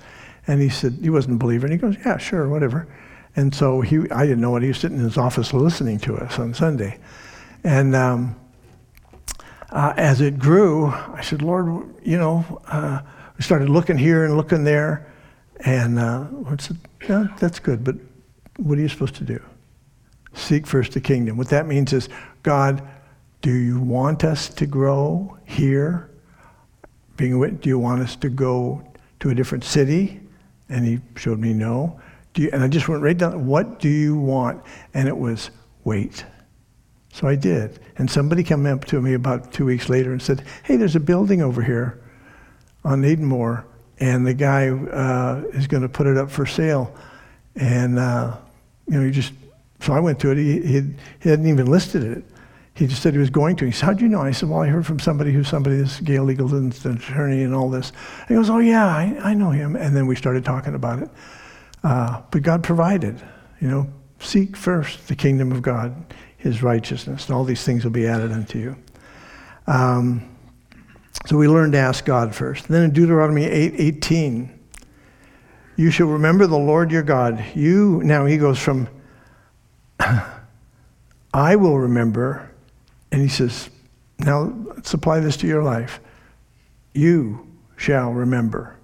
And he said, he wasn't a believer. And he goes, yeah, sure, whatever. And so he, I didn't know what he was sitting in his office listening to us on Sunday. And um, uh, as it grew, I said, Lord, you know, uh, we started looking here and looking there, and uh, Lord said, yeah, that's good, but what are you supposed to do? Seek first the kingdom. What that means is, God, do you want us to grow here? being do you want us to go to a different city? And he showed me no. Do you, and I just went right down, what do you want? And it was wait. So I did. And somebody came up to me about two weeks later and said, hey, there's a building over here on Edenmore, and the guy uh, is going to put it up for sale. And, uh, you know, he just, so I went to it. He, he, he hadn't even listed it. He just said he was going to. He said, How'd you know? I said, Well, I heard from somebody who's somebody, this Gail Eagleton's attorney and all this. And he goes, Oh, yeah, I, I know him. And then we started talking about it. Uh, but God provided, you know, seek first the kingdom of God, his righteousness, and all these things will be added unto you. Um, so we learn to ask God first. Then in Deuteronomy 8 18, you shall remember the Lord your God. You, now he goes from, I will remember and he says, Now let's apply this to your life. You shall remember.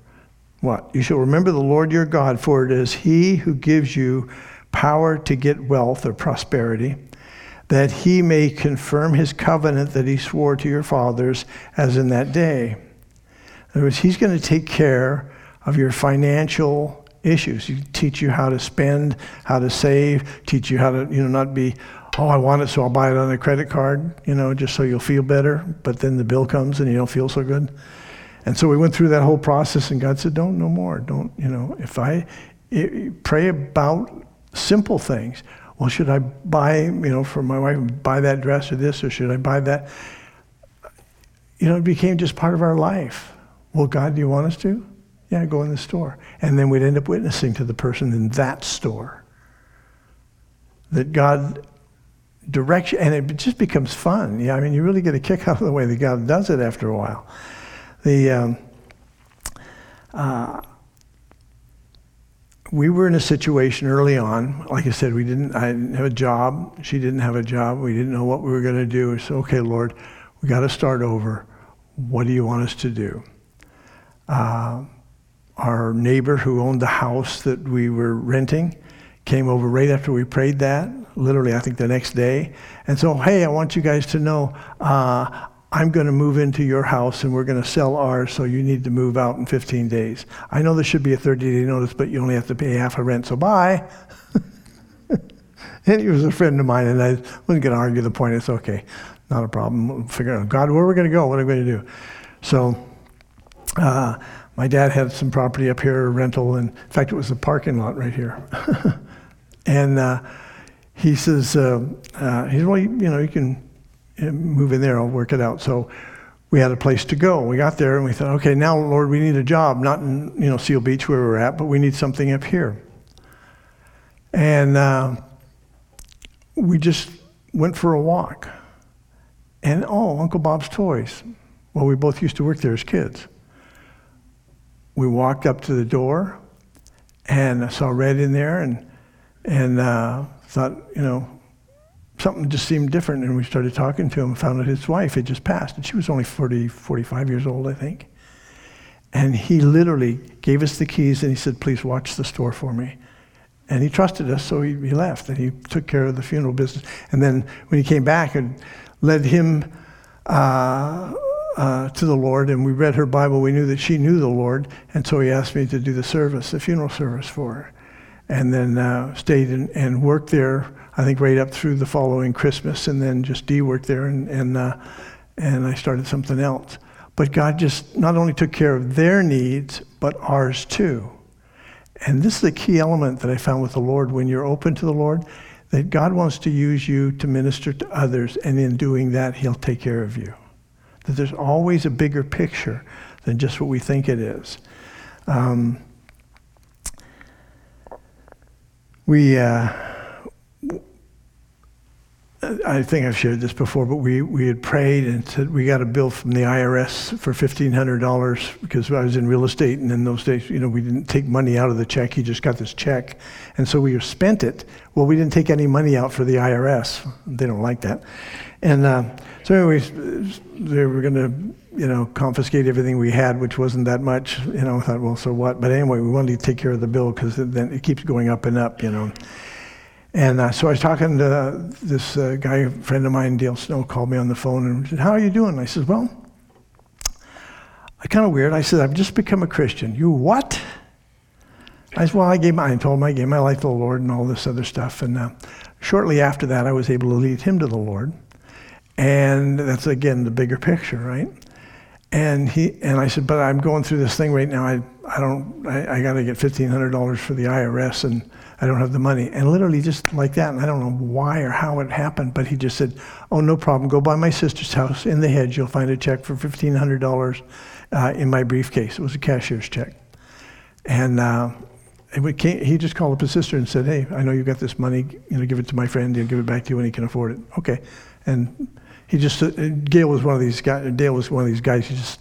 What? You shall remember the Lord your God, for it is he who gives you power to get wealth or prosperity, that he may confirm his covenant that he swore to your fathers as in that day. In other words, he's going to take care of your financial issues. He teach you how to spend, how to save, teach you how to, you know, not be oh, I want it, so I'll buy it on a credit card, you know, just so you'll feel better. But then the bill comes and you don't feel so good. And so we went through that whole process, and God said, don't, no more. Don't, you know, if I it, pray about simple things. Well, should I buy, you know, for my wife, buy that dress or this, or should I buy that? You know, it became just part of our life. Well, God, do you want us to? Yeah, go in the store. And then we'd end up witnessing to the person in that store that God direction, and it just becomes fun. Yeah, I mean, you really get a kick out of the way that God does it after a while. The um, uh, we were in a situation early on. Like I said, we didn't. I didn't have a job. She didn't have a job. We didn't know what we were going to do. Said, "Okay, Lord, we got to start over. What do you want us to do?" Uh, our neighbor who owned the house that we were renting came over right after we prayed that literally, I think the next day. And so, hey, I want you guys to know uh, I'm going to move into your house and we're going to sell ours, so you need to move out in 15 days. I know there should be a 30 day notice, but you only have to pay half a rent, so bye. and he was a friend of mine, and I wasn't going to argue the point. It's okay, not a problem. We'll figure out, God, where are we going to go? What are we going to do? So, uh, my dad had some property up here, rental, and in fact, it was a parking lot right here. and uh, he says, uh, uh, he well, you, you, know, you can move in there. I'll work it out. So we had a place to go. We got there and we thought, okay, now, Lord, we need a job, not in, you know, Seal Beach where we're at, but we need something up here. And uh, we just went for a walk. And, oh, Uncle Bob's Toys. Well, we both used to work there as kids. We walked up to the door and I saw Red in there and, and uh, thought, you know, something just seemed different. And we started talking to him and found out his wife had just passed. And she was only 40, 45 years old, I think. And he literally gave us the keys and he said, please watch the store for me. And he trusted us, so he, he left and he took care of the funeral business. And then when he came back and led him uh, uh, to the Lord, and we read her Bible, we knew that she knew the Lord. And so he asked me to do the service, the funeral service for her and then uh, stayed and, and, worked there. I think right up through the following Christmas, and then just D worked there, and and uh, and I started something else. But God just not only took care of their needs, but ours too. And this is the key element that I found with the Lord when you're open to the Lord, that God wants to use you to minister to others, and in doing that, He'll take care of you. That there's always a bigger picture than just what we think it is. Um, we, uh, I think I've shared this before, but we, we had prayed and said we got a bill from the IRS for $1,500 because I was in real estate, and in those days, you know, we didn't take money out of the check. He just got this check. And so we spent it. Well, we didn't take any money out for the IRS. They don't like that. And uh, so, anyways, they were going to you know, confiscate everything we had, which wasn't that much. You know, I thought, well, so what? But anyway, we wanted to take care of the bill because then it keeps going up and up, you know. And uh, so I was talking to this uh, guy, a friend of mine, Dale Snow, called me on the phone and said, "How are you doing?" I said, "Well, I kind of weird. I said, I've just become a Christian. You what? I said, well, I gave my, I told him I gave my life to the Lord and all this other stuff. And uh, shortly after that, I was able to lead him to the Lord. And that's again the bigger picture, right? And he and I said, but I'm going through this thing right now. I I don't I, I got to get fifteen hundred dollars for the IRS, and I don't have the money. And literally just like that, and I don't know why or how it happened, but he just said, oh no problem. Go by my sister's house in the hedge. You'll find a check for fifteen hundred dollars uh, in my briefcase. It was a cashier's check, and. Uh, Came, he just called up his sister and said, "Hey, I know you've got this money. You know, give it to my friend. He'll give it back to you when he can afford it." Okay, and he just uh, Gail was one of these guys. Dale was one of these guys. He just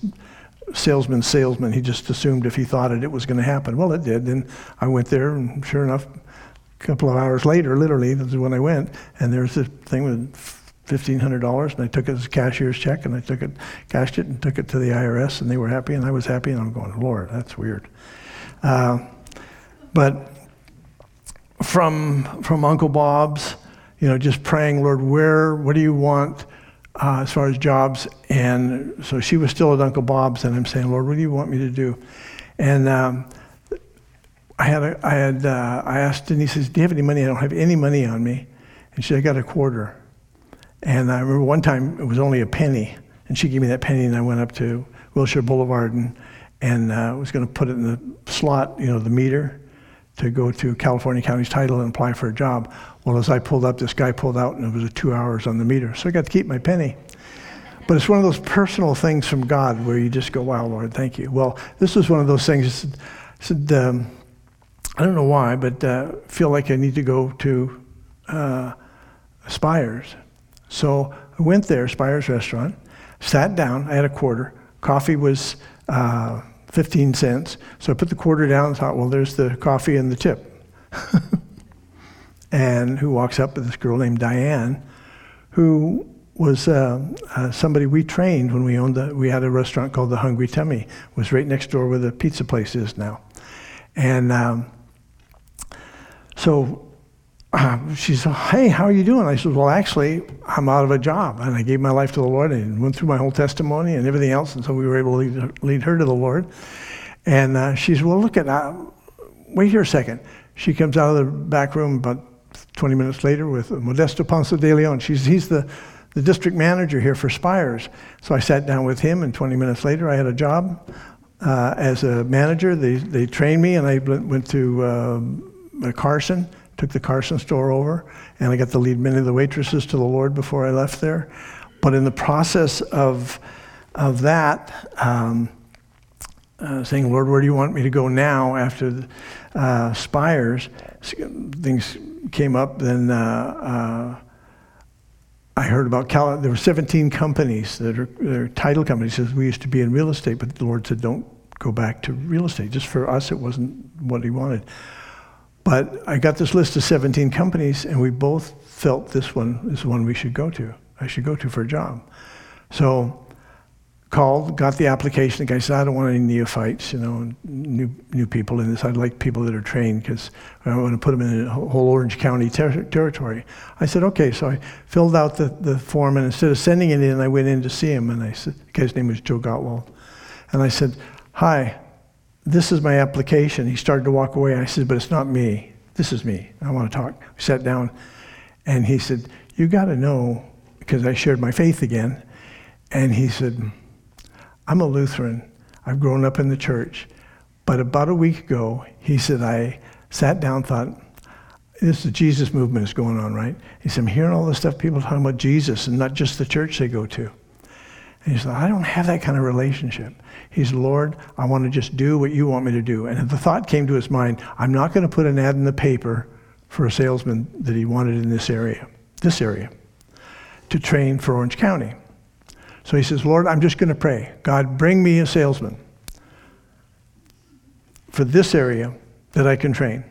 salesman, salesman. He just assumed if he thought it, it was going to happen. Well, it did. And I went there, and sure enough, couple of hours later, literally, this is when I went, and there's this thing with fifteen hundred dollars, and I took it as a cashier's check, and I took it, cashed it, and took it to the IRS, and they were happy, and I was happy, and I'm going, Lord, that's weird. Uh, but from from Uncle Bob's, you know, just praying, Lord, where, what do you want? uh, as far as jobs. And so she was still at Uncle Bob's, and I'm saying, Lord, what do you want me to do? And um, I had, a, I, had uh, I asked Denise, says, do you have any money? I don't have any money on me. And she said, I got a quarter. And I remember one time it was only a penny, and she gave me that penny, and I went up to Wilshire Boulevard and, and uh, was going to put it in the slot, you know, the meter to go to California County's title and apply for a job. Well, as I pulled up, this guy pulled out, and it was a two hours on the meter. So I got to keep my penny. But it's one of those personal things from God where you just go, wow, Lord, thank you. Well, this was one of those things. I said, um, I don't know why, but uh, feel like I need to go to uh, Spires. So I went there, Spires Restaurant, sat down. I had a quarter. Coffee was uh, 15 cents. So I put the quarter down and thought, well, there's the coffee and the tip. and who walks up with this girl named Diane, who was uh, uh, somebody we trained when we owned the, we had a restaurant called the Hungry Tummy, was right next door where the pizza place is now. And um, so uh, she said, hey, how are you doing? I said, well, actually, I'm out of a job. And I gave my life to the Lord and went through my whole testimony and everything else. And so we were able to lead, lead her to the Lord. And uh, she said, well, look at, uh, wait here a second. She comes out of the back room about 20 minutes later with Modesto Ponce de Leon. She's, he's the, the district manager here for Spires. So I sat down with him, and 20 minutes later, I had a job uh, as a manager. They, they trained me, and I went to uh, Carson, took the Carson store over, and I got to lead many of the waitresses to the Lord before I left there. But in the process of, of that, um, uh, saying, Lord, where do you want me to go now after the, uh, Spires? Things came up, then uh, uh, I heard about Cal- there were 17 companies that are, title companies. Says we used to be in real estate, but the Lord said, "Don't go back to real estate." Just for us, it wasn't what He wanted. But I got this list of 17 companies, and we both felt this one is the one we should go to. I should go to for a job. So called, got the application. The guy said, I don't want any neophytes, you know, new, new people in this. I'd like people that are trained because I want to put them in a whole Orange County ter- territory. I said, okay. So I filled out the, the form, and instead of sending it in, I went in to see him. And I said, the guy's name was Joe Gottwald. And I said, hi, this is my application. He started to walk away. I said, but it's not me. This is me. I want to talk. We sat down, and he said, you got to know, because I shared my faith again. And he said, I'm a Lutheran. I've grown up in the church. But about a week ago, he said, I sat down, thought, this is Jesus movement is going on, right? He said, I'm hearing all this stuff, people talking about Jesus and not just the church they go to. And he said, I don't have that kind of relationship. He said, Lord, I want to just do what you want me to do. And the thought came to his mind, I'm not going to put an ad in the paper for a salesman that he wanted in this area, this area, to train for Orange County. So he says, Lord, I'm just going to pray. God, bring me a salesman for this area that I can train.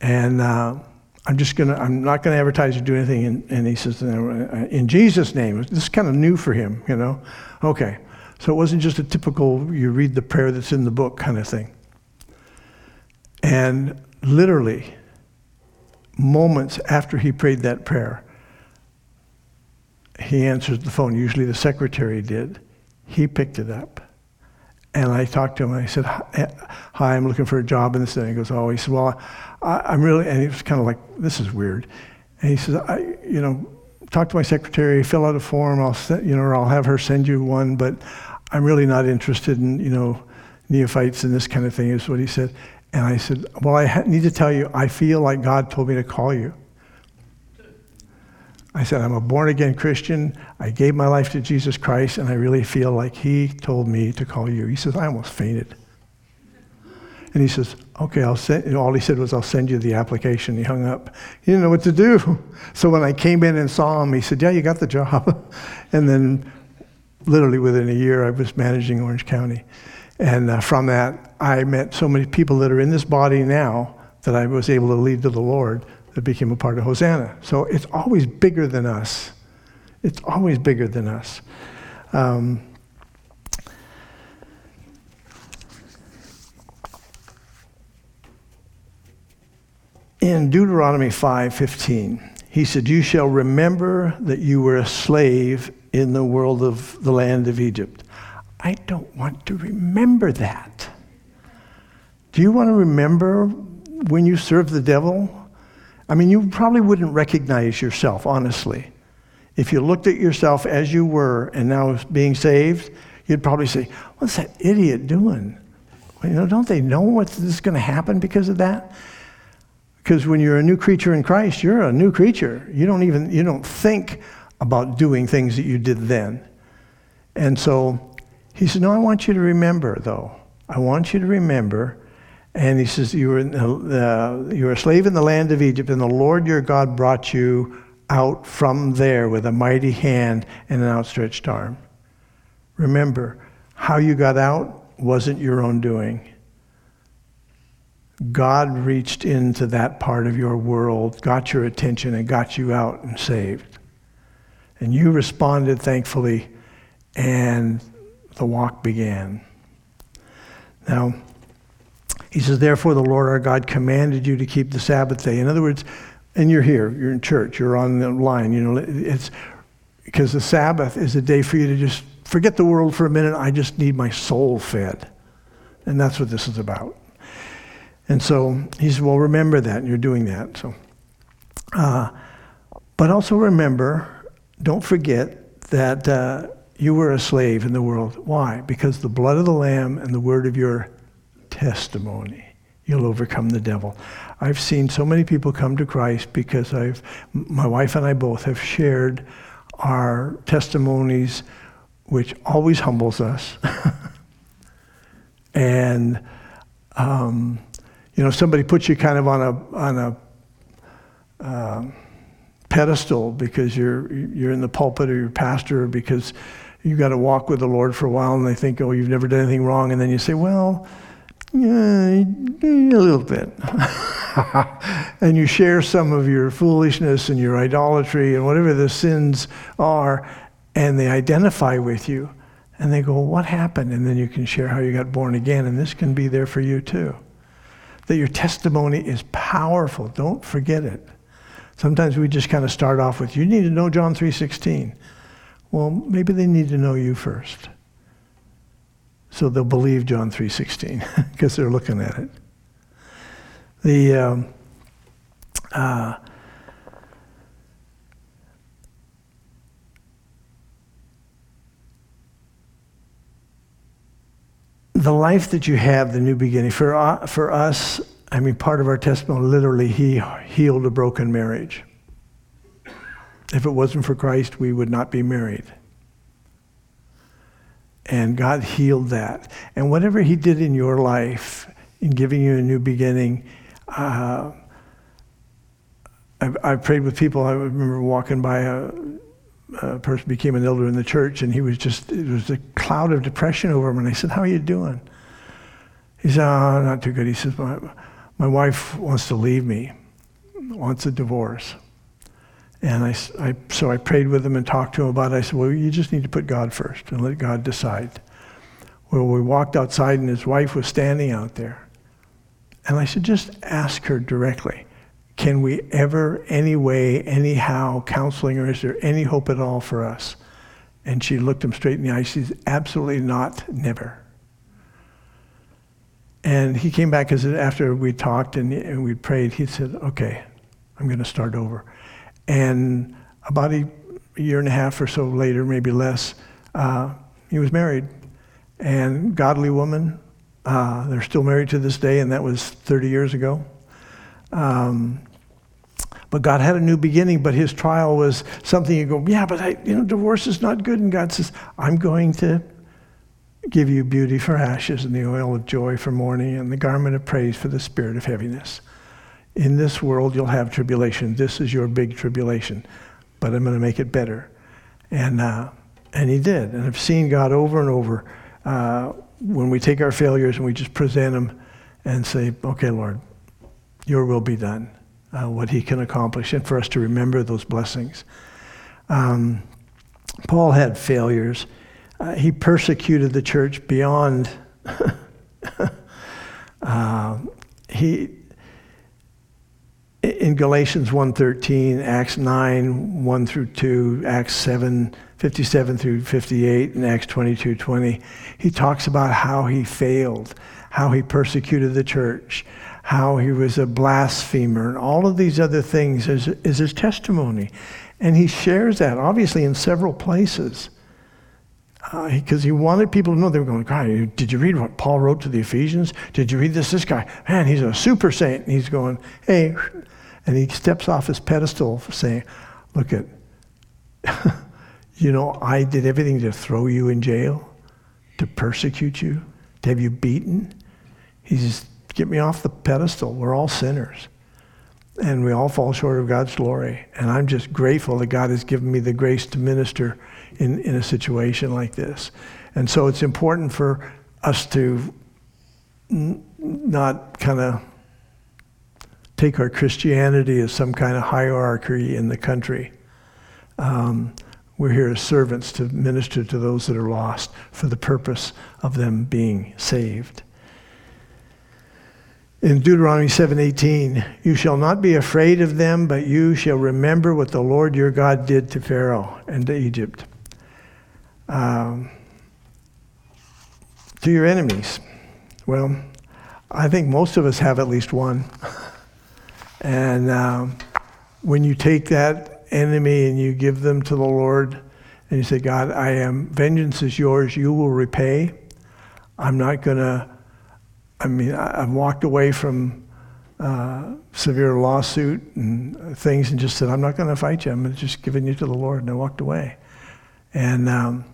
And uh, I'm just going to, I'm not going to advertise or do anything. And, and he says, in Jesus' name. This is kind of new for him, you know? Okay. So it wasn't just a typical, you read the prayer that's in the book kind of thing. And literally, moments after he prayed that prayer, he answered the phone. Usually the secretary did. He picked it up And I talked to him and I said, Hi, I'm looking for a job in this. And he goes, Oh, he said, Well, I, am really, and he was kind of like, This is weird. And he says, I, you know, talk to my secretary, fill out a form, I'll, send, you know, or I'll have her send you one, but I'm really not interested in, you know, neophytes and this kind of thing, is what he said. And I said, Well, I ha- need to tell you, I feel like God told me to call you. I said, I'm a born again Christian. I gave my life to Jesus Christ, and I really feel like He told me to call you. He says, I almost fainted. And he says, Okay, I'll send, all he said was, I'll send you the application. He hung up. He didn't know what to do. So when I came in and saw him, he said, Yeah, you got the job. and then, literally within a year, I was managing Orange County. And uh, from that, I met so many people that are in this body now that I was able to lead to the Lord that became a part of Hosanna. So it's always bigger than us. It's always bigger than us. Um, in Deuteronomy 5:15, he said, "You shall remember that you were a slave in the world of the land of Egypt." I don't want to remember that. Do you want to remember when you served the devil? I mean, you probably wouldn't recognize yourself, honestly. If you looked at yourself as you were and now being saved, you'd probably say, What's that idiot doing? You know, don't they know what's going to happen because of that? Because when you're a new creature in Christ, you're a new creature. You don't even you don't think about doing things that you did then. And so he said, No, I want you to remember, though. I want you to remember and he says, you were, uh, you were a slave in the land of Egypt, and the Lord your God brought you out from there with a mighty hand and an outstretched arm. Remember, how you got out wasn't your own doing. God reached into that part of your world, got your attention, and got you out and saved. And you responded thankfully, and the walk began. Now, he says, Therefore, the Lord our God commanded you to keep the Sabbath day. In other words, and you're here, you're in church, you're on the line, you know, it's because the Sabbath is a day for you to just forget the world for a minute. I just need my soul fed. And that's what this is about. And so he says, Well, remember that, and you're doing that. So, uh, but also remember, don't forget that uh, you were a slave in the world. Why? Because the blood of the Lamb and the word of your testimony. You'll overcome the devil. I've seen so many people come to Christ because I've, my wife and I both have shared our testimonies, which always humbles us. and, um, you know, somebody puts you kind of on a, on a, uh, pedestal because you're you're in the pulpit or you're pastor or because you've got to walk with the Lord for a while and they think, oh, you've never done anything wrong, and then you say, well, yeah, a little bit. and you share some of your foolishness and your idolatry and whatever the sins are, and they identify with you. And they go, What happened? And then you can share how you got born again. And this can be there for you too. That your testimony is powerful. Don't forget it. Sometimes we just kind of start off with, You need to know John 3.16. Well, maybe they need to know you first so they'll believe John 3.16 because they're looking at it. The um, uh, the life that you have, the new beginning, for, uh, for us, I mean, part of our testimony, literally, he healed a broken marriage. If it wasn't for Christ, we would not be married. And God healed that. And whatever He did in your life, in giving you a new beginning, uh, I, I, prayed with people. I remember walking by a, a, person became an elder in the church, and he was just, it was a cloud of depression over him. And I said, How are you doing? He said, Oh, not too good. He says, My, my wife wants to leave me, wants a divorce. And I, I, so I prayed with him and talked to him about it. I said, Well, you just need to put God first and let God decide. Well, we walked outside and his wife was standing out there. And I said, Just ask her directly. Can we ever, any way, anyhow, counseling her? Is there any hope at all for us? And she looked him straight in the eye. She said, Absolutely not, never. And he came back because after we talked and, and we prayed, he said, "Okay, I'm going to start over." And about a year and a half or so later, maybe less, uh, he was married, and godly woman. Uh, they're still married to this day, and that was 30 years ago. Um, but God had a new beginning, but his trial was something you go, yeah, but I, you know, divorce is not good. And God says, I'm going to give you beauty for ashes and the oil of joy for mourning and the garment of praise for the spirit of heaviness. In this world, you'll have tribulation. This is your big tribulation, but I'm going to make it better. And, uh, and he did. And I've seen God over and over uh, when we take our failures and we just present them and say, okay, Lord, your will be done, uh, what he can accomplish, and for us to remember those blessings. Um, Paul had failures. Uh, he persecuted the church beyond. uh, he in Galatians 1:13, Acts 9, 1 through 2, Acts 7, 57 through 58, and Acts 22, 20, he talks about how he failed, how he persecuted the church, how he was a blasphemer, and all of these other things is, is his testimony. And he shares that, obviously, in several places. Because uh, he wanted people to know they were going, God, did you read what Paul wrote to the Ephesians? Did you read this? This guy, man, he's a super saint. And he's going, hey, and he steps off his pedestal saying, look at, you know, I did everything to throw you in jail, to persecute you, to have you beaten. He says, get me off the pedestal. We're all sinners. And we all fall short of God's glory. And I'm just grateful that God has given me the grace to minister in, in a situation like this. And so it's important for us to n- not kind of take our Christianity as some kind of hierarchy in the country. Um, we're here as servants to minister to those that are lost for the purpose of them being saved. In Deuteronomy 7:18, you shall not be afraid of them, but you shall remember what the Lord your God did to Pharaoh and to Egypt. Um, to your enemies. Well, I think most of us have at least one. and um, when you take that enemy and you give them to the Lord, and you say, God, I am, vengeance is yours, you will repay. I'm not going to I mean, I, have walked away from uh, severe lawsuit and things and just said, I'm not going to fight you. I'm just giving you to the Lord. And I walked away. And um,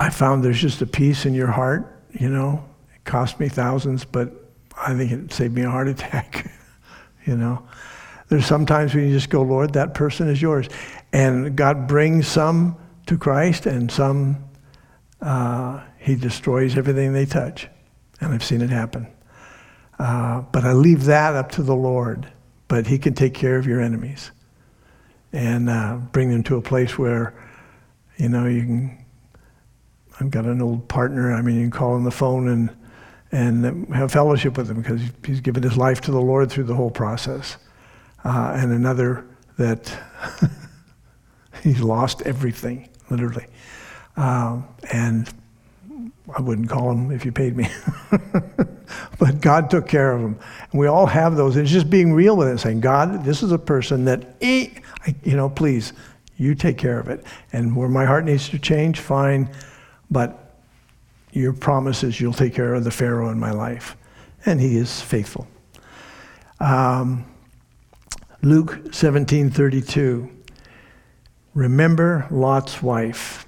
I found there's just a peace in your heart, you know. It cost me thousands, but I think it saved me a heart attack, you know. There's sometimes when you just go, Lord, that person is yours. And God brings some to Christ and some, uh, He destroys everything they touch and I've seen it happen. Uh, but I leave that up to the Lord. But He can take care of your enemies and uh, bring them to a place where, you know, you can. I've got an old partner. I mean, you can call on the phone and and have fellowship with him because he's given his life to the Lord through the whole process. Uh, and another that he's lost everything, literally. Um, and I wouldn't call him if you paid me. but God took care of him. And we all have those. It's just being real with it, saying, God, this is a person that, eh, you know, please, you take care of it. And where my heart needs to change, fine. But your promise is you'll take care of the Pharaoh in my life. And he is faithful. Um, Luke 17 32. Remember Lot's wife.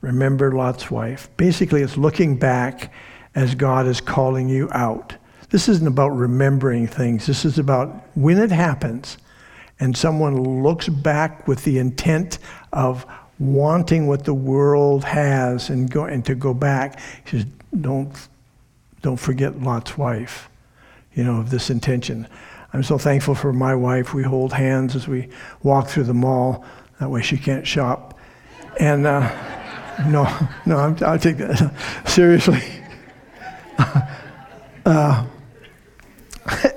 Remember Lot's wife. Basically, it's looking back as God is calling you out. This isn't about remembering things. This is about when it happens and someone looks back with the intent of wanting what the world has and, go, and to go back. He says, don't, don't forget Lot's wife, you know, of this intention. I'm so thankful for my wife. We hold hands as we walk through the mall. That way she can't shop. And, uh, no, no, I'm, i take that seriously. Uh,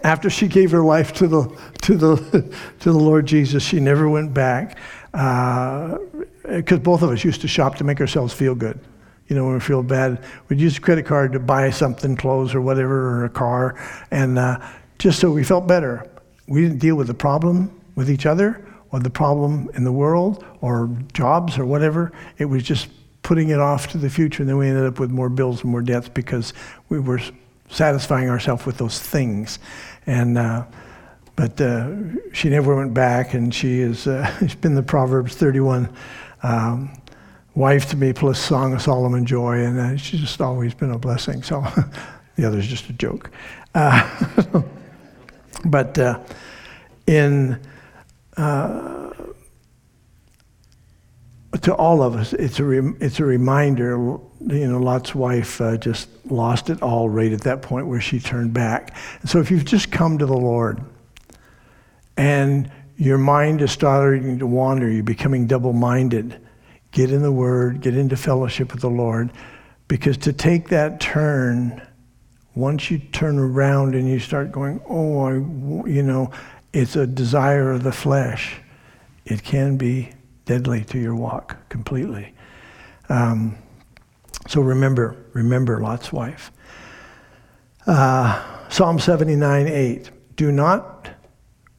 after she gave her life to the to the to the Lord Jesus, she never went back because uh, both of us used to shop to make ourselves feel good. you know, when we feel bad, we'd use a credit card to buy something, clothes or whatever, or a car, and uh, just so we felt better. We didn't deal with the problem with each other or the problem in the world or jobs or whatever. It was just putting it off to the future, and then we ended up with more bills and more debts because we were satisfying ourselves with those things. And uh, but uh, she never went back, and she is uh, she's been the Proverbs 31 um, wife to me, plus Song of Solomon joy, and uh, she's just always been a blessing. So the other is just a joke. Uh, but uh, in uh, to all of us, it's a, it's a reminder. You know, Lot's wife uh, just lost it all right at that point where she turned back. So if you've just come to the Lord and your mind is starting to wander, you're becoming double minded, get in the Word, get into fellowship with the Lord. Because to take that turn, once you turn around and you start going, oh, I, you know, it's a desire of the flesh, it can be deadly to your walk completely. Um, so remember, remember Lot's wife. Uh, Psalm 79 8. Do not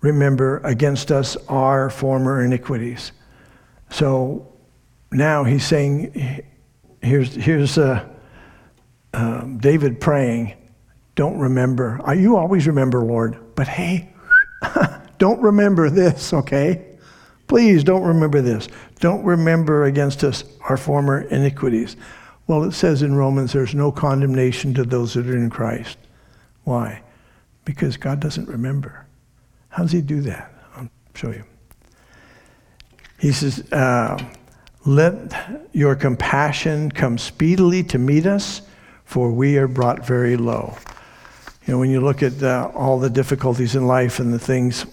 remember against us our former iniquities. So now he's saying, here's, here's uh, uh, David praying, don't remember. You always remember, Lord, but hey, don't remember this, okay? Please don't remember this. Don't remember against us our former iniquities. Well, it says in Romans there's no condemnation to those that are in Christ. Why? Because God doesn't remember. How does He do that? I'll show you. He says, uh, Let your compassion come speedily to meet us, for we are brought very low. You know, when you look at uh, all the difficulties in life and the things,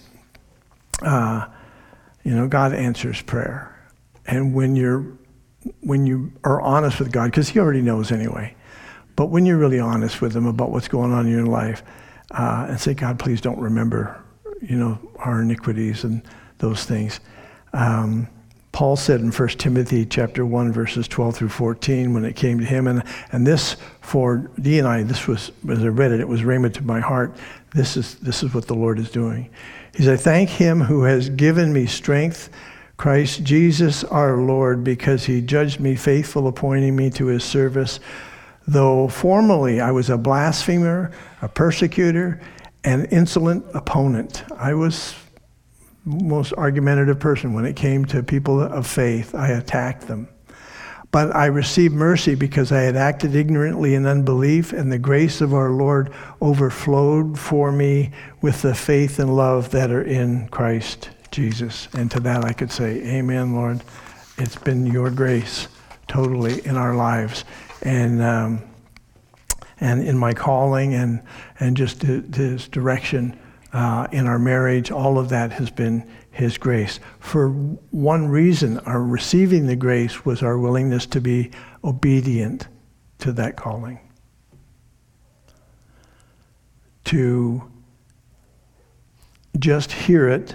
uh, you know, God answers prayer. And when you're when you are honest with God, because He already knows anyway, but when you're really honest with Him about what's going on in your life, uh, and say, God, please don't remember, you know, our iniquities and those things. Um, Paul said in 1 Timothy chapter 1, verses 12 through 14, when it came to him, and, and this for Dee and I, this was, as I read it, it was rhema to my heart. This is, this is what the Lord is doing. He said, I thank him who has given me strength, Christ Jesus our Lord, because he judged me faithful, appointing me to his service. Though formerly I was a blasphemer, a persecutor, an insolent opponent, I was most argumentative person when it came to people of faith. I attacked them. But I received mercy because I had acted ignorantly in unbelief, and the grace of our Lord overflowed for me with the faith and love that are in Christ Jesus. And to that I could say, Amen, Lord. It's been your grace totally in our lives. And, um, and in my calling and, and just this direction uh, in our marriage, all of that has been His grace. For one reason, our receiving the grace was our willingness to be obedient to that calling. To just hear it,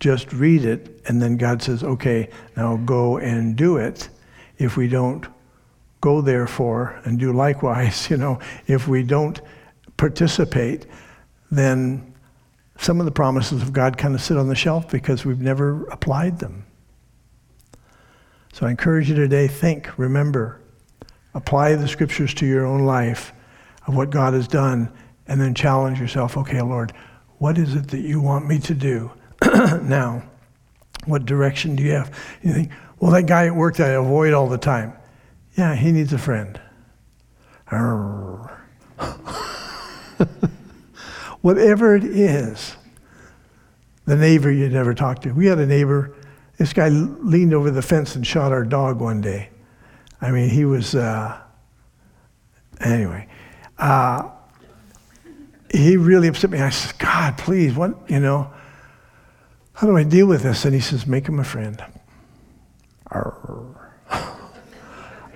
just read it, and then God says, okay, now go and do it. If we don't go therefore and do likewise, you know, if we don't participate, then some of the promises of God kind of sit on the shelf because we've never applied them. So I encourage you today think, remember, apply the scriptures to your own life of what God has done, and then challenge yourself okay, Lord, what is it that you want me to do now? What direction do you have? You think, well, that guy at work that I avoid all the time. Yeah, he needs a friend. whatever it is, the neighbor you never talked to. We had a neighbor, this guy leaned over the fence and shot our dog one day. I mean, he was, uh, anyway. Uh, he really upset me. I said, God, please, what, you know, how do I deal with this? And he says, make him a friend. Arr.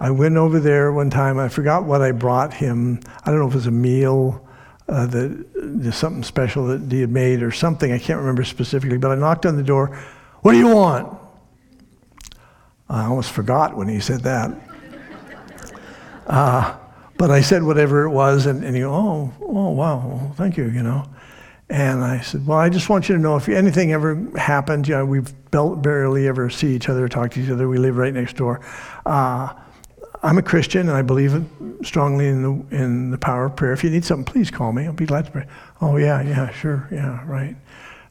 I went over there one time. I forgot what I brought him. I don't know if it was a meal uh, the, something special that he had made or something. I can't remember specifically, but I knocked on the door. What do you want? I almost forgot when he said that. Uh, but I said whatever it was, and, and he, oh, oh, wow, thank you, you know. And I said, well, I just want you to know if anything ever happened, you know, we barely ever see each other, talk to each other. We live right next door. Uh, I'm a Christian, and I believe strongly in the in the power of prayer. If you need something, please call me. I'll be glad to pray. Oh yeah, yeah, sure, yeah, right.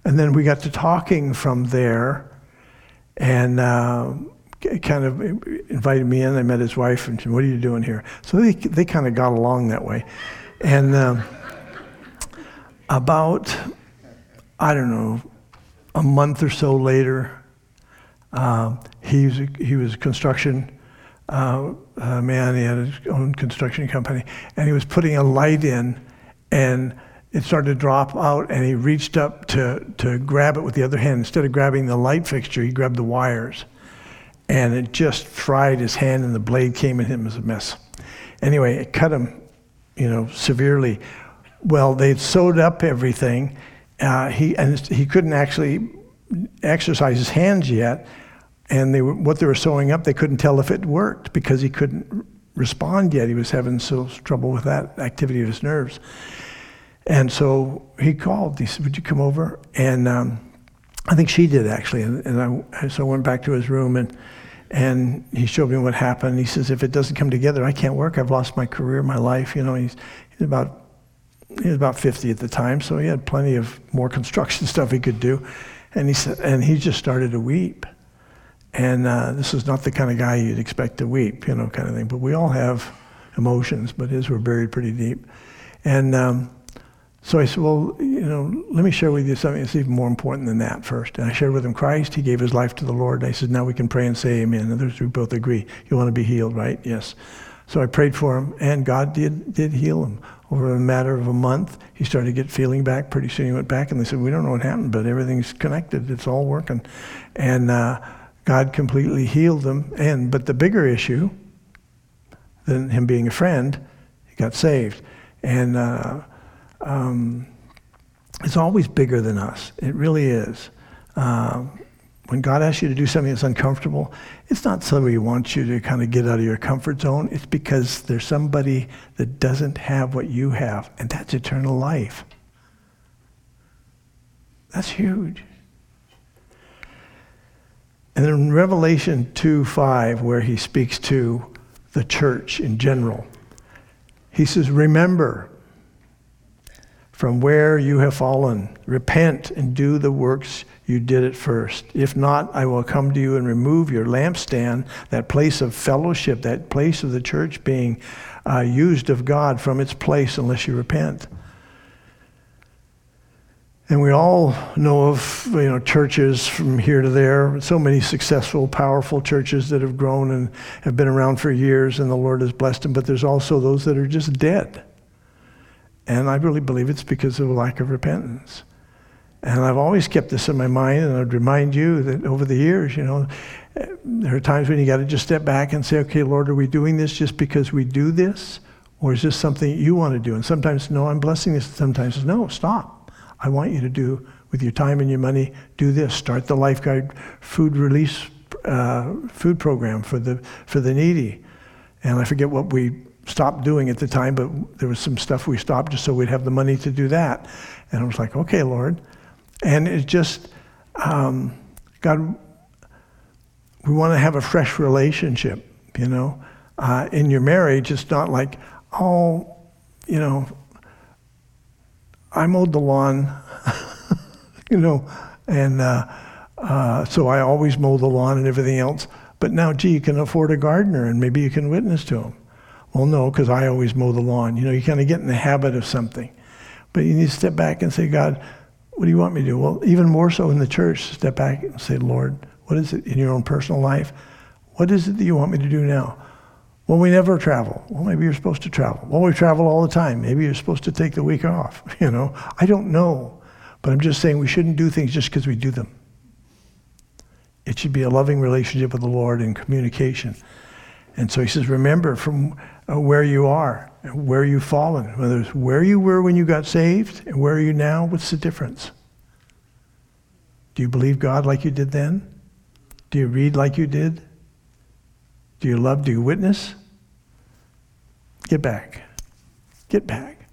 And then we got to talking from there, and. Uh, kind of invited me in. I met his wife, and said, "What are you doing here?" So they they kind of got along that way, and um, about I don't know a month or so later, uh, he was he was a construction uh, man. He had his own construction company, and he was putting a light in, and it started to drop out, and he reached up to to grab it with the other hand. Instead of grabbing the light fixture, he grabbed the wires and it just fried his hand, and the blade came in him as a mess. Anyway, it cut him, you know, severely. Well, they'd sewed up everything. Uh, he and he couldn't actually exercise his hands yet, and they were, what they were sewing up, they couldn't tell if it worked because he couldn't respond yet. He was having so trouble with that activity of his nerves. And so he called. He said, "Would you come over?" And um, I think she did actually. And, and I so I went back to his room and and he showed me what happened. He says, if it doesn't come together, I can't work. I've lost my career, my life. You know, he's, he's about he was about 50 at the time, so he had plenty of more construction stuff he could do. And he said, and he just started to weep. And uh, this is not the kind of guy you'd expect to weep, you know, kind of thing. But we all have emotions, but his were buried pretty deep. And um, so I said, well, you know, let me share with you something that's even more important than that first. And I shared with him Christ. He gave his life to the Lord. And I said, now we can pray and say amen. And we both agree. You want to be healed, right? Yes. So I prayed for him, and God did, did heal him. Over a matter of a month, he started to get feeling back. Pretty soon he went back, and they said, we don't know what happened, but everything's connected. It's all working. And uh, God completely healed them. And But the bigger issue than him being a friend, he got saved. And... Uh, um, it's always bigger than us. It really is. Uh, when God asks you to do something that's uncomfortable, it's not so He wants you to kind of get out of your comfort zone. It's because there's somebody that doesn't have what you have, and that's eternal life. That's huge. And in Revelation 2 5, where he speaks to the church in general, he says, Remember, from where you have fallen. Repent and do the works you did at first. If not, I will come to you and remove your lampstand, that place of fellowship, that place of the church being uh, used of God from its place unless you repent. And we all know of you know churches from here to there, so many successful, powerful churches that have grown and have been around for years, and the Lord has blessed them. But there's also those that are just dead. And I really believe it's because of a lack of repentance. And I've always kept this in my mind, and I'd remind you that over the years, you know, there are times when you got to just step back and say, okay, Lord, are we doing this just because we do this? Or is this something you want to do? And sometimes, no, I'm blessing this. Sometimes, no, stop. I want you to do with your time and your money, do this. Start the lifeguard food release uh, food program for the, for the needy. And I forget what we stopped doing at the time, but there was some stuff we stopped just so we'd have the money to do that. And I was like, okay, Lord. And it just, um, God, we want to have a fresh relationship, you know. Uh, in your marriage, it's not like, oh, you know, I mowed the lawn, you know, and uh, uh, so I always mow the lawn and everything else. But now, gee, you can afford a gardener and maybe you can witness to him. Well, no, because I always mow the lawn. You know, you kind of get in the habit of something. But you need to step back and say, God, what do you want me to do? Well, even more so in the church, step back and say, Lord, what is it in your own personal life? What is it that you want me to do now? Well, we never travel. Well, maybe you're supposed to travel. Well, we travel all the time. Maybe you're supposed to take the week off. You know, I don't know. But I'm just saying we shouldn't do things just because we do them. It should be a loving relationship with the Lord and communication. And so he says, remember from uh, where you are, where you've fallen, whether it's where you were when you got saved and where are you now, what's the difference? Do you believe God like you did then? Do you read like you did? Do you love? Do you witness? Get back. Get back.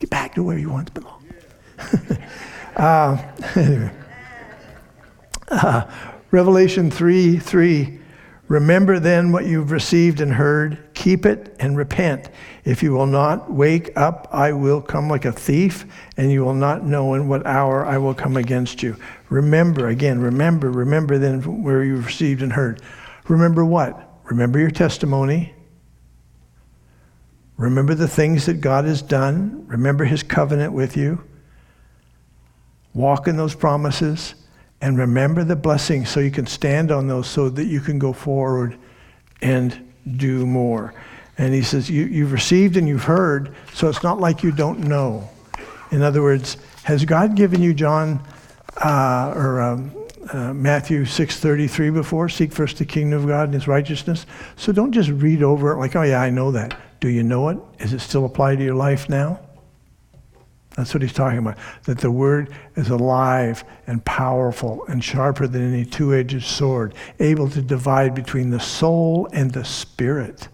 Get back to where you once belonged. uh, anyway. Uh, Revelation 3 3. Remember then what you've received and heard, keep it and repent. If you will not wake up, I will come like a thief, and you will not know in what hour I will come against you. Remember, again, remember, remember then where you've received and heard. Remember what? Remember your testimony. Remember the things that God has done. Remember his covenant with you. Walk in those promises and remember the blessings so you can stand on those so that you can go forward and do more. And he says, you, You've received and you've heard, so it's not like you don't know. In other words, has God given you John uh, or um, uh, Matthew 6:33 before? Seek first the kingdom of God and His righteousness. So don't just read over it like, oh yeah, I know that. Do you know it? Is it still applied to your life now? That's what he's talking about. That the word is alive and powerful and sharper than any two edged sword, able to divide between the soul and the spirit.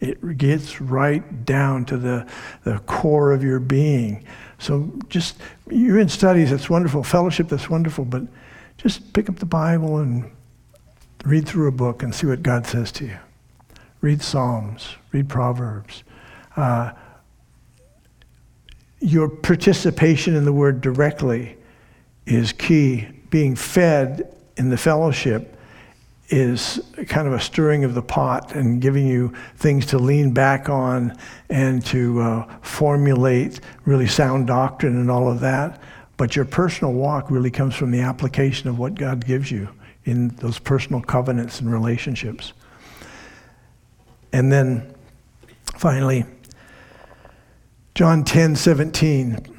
It gets right down to the, the core of your being. So just, you're in studies, that's wonderful. Fellowship, that's wonderful. But just pick up the Bible and read through a book and see what God says to you. Read Psalms, read Proverbs. Uh, your participation in the word directly is key. Being fed in the fellowship is kind of a stirring of the pot and giving you things to lean back on and to uh, formulate really sound doctrine and all of that. But your personal walk really comes from the application of what God gives you in those personal covenants and relationships. And then finally, John 10 17.